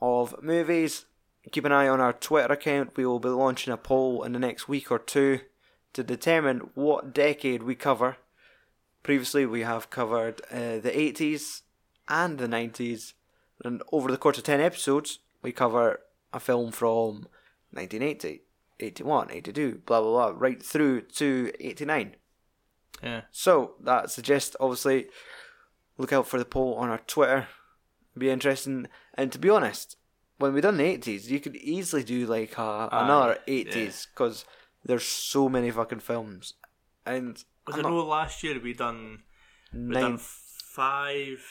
[SPEAKER 1] of movies. Keep an eye on our Twitter account. We will be launching a poll in the next week or two to determine what decade we cover. Previously, we have covered uh, the 80s and the 90s, and over the course of 10 episodes, we cover a film from 1980, 81, 82, blah blah blah, right through to 89.
[SPEAKER 2] Yeah.
[SPEAKER 1] So that suggests, obviously, look out for the poll on our Twitter. Be interesting. And to be honest, when we done the eighties, you could easily do like a, another eighties because there's so many fucking films. And
[SPEAKER 2] Was
[SPEAKER 1] I
[SPEAKER 2] know last year we done we done five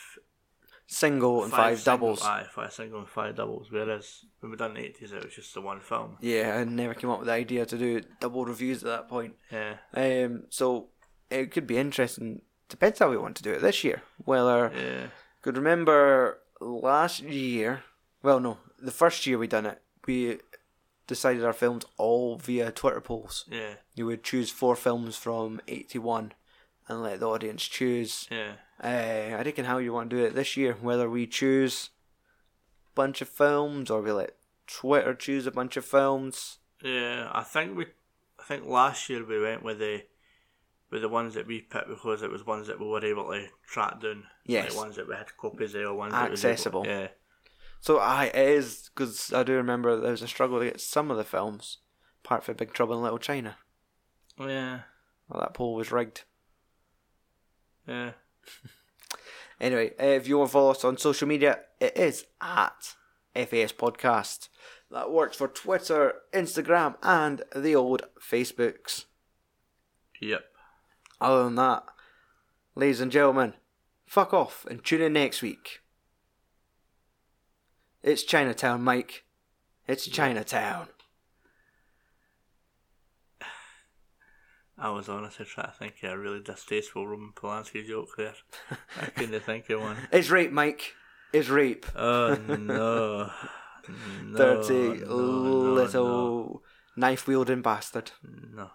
[SPEAKER 1] single and five,
[SPEAKER 2] single-
[SPEAKER 1] doubles.
[SPEAKER 2] Aye, five single and five doubles. Whereas when we done the eighties, it was just the one film.
[SPEAKER 1] Yeah, I never came up with the idea to do double reviews at that point.
[SPEAKER 2] Yeah,
[SPEAKER 1] Um, so it could be interesting. Depends how we want to do it this year. Whether
[SPEAKER 2] yeah,
[SPEAKER 1] could remember last year. Well, no, the first year we done it, we decided our films all via Twitter polls.
[SPEAKER 2] yeah,
[SPEAKER 1] You would choose four films from eighty-one, and let the audience choose.
[SPEAKER 2] yeah.
[SPEAKER 1] Uh, I reckon how you want to do it this year. Whether we choose a bunch of films or we let Twitter choose a bunch of films.
[SPEAKER 2] Yeah, I think we, I think last year we went with the, with the ones that we picked because it was ones that we were able to track down.
[SPEAKER 1] Yes.
[SPEAKER 2] like ones that we had copies of, or ones
[SPEAKER 1] Accessible.
[SPEAKER 2] able, yeah,
[SPEAKER 1] So I it is because I do remember there was a struggle to get some of the films, apart from Big Trouble in Little China.
[SPEAKER 2] Oh, yeah,
[SPEAKER 1] Well, that poll was rigged.
[SPEAKER 2] yeah.
[SPEAKER 1] Anyway, if you want to follow us on social media, it is at FAS Podcast. That works for Twitter, Instagram, and the old Facebooks.
[SPEAKER 2] Yep.
[SPEAKER 1] Other than that, ladies and gentlemen, fuck off and tune in next week. It's Chinatown, Mike. It's Chinatown.
[SPEAKER 2] I was honestly trying to think of a really distasteful Roman Polanski joke there. I couldn't think of one.
[SPEAKER 1] It's rape, Mike. It's rape.
[SPEAKER 2] Oh no. no
[SPEAKER 1] Dirty
[SPEAKER 2] no, no,
[SPEAKER 1] little knife wielding bastard.
[SPEAKER 2] No.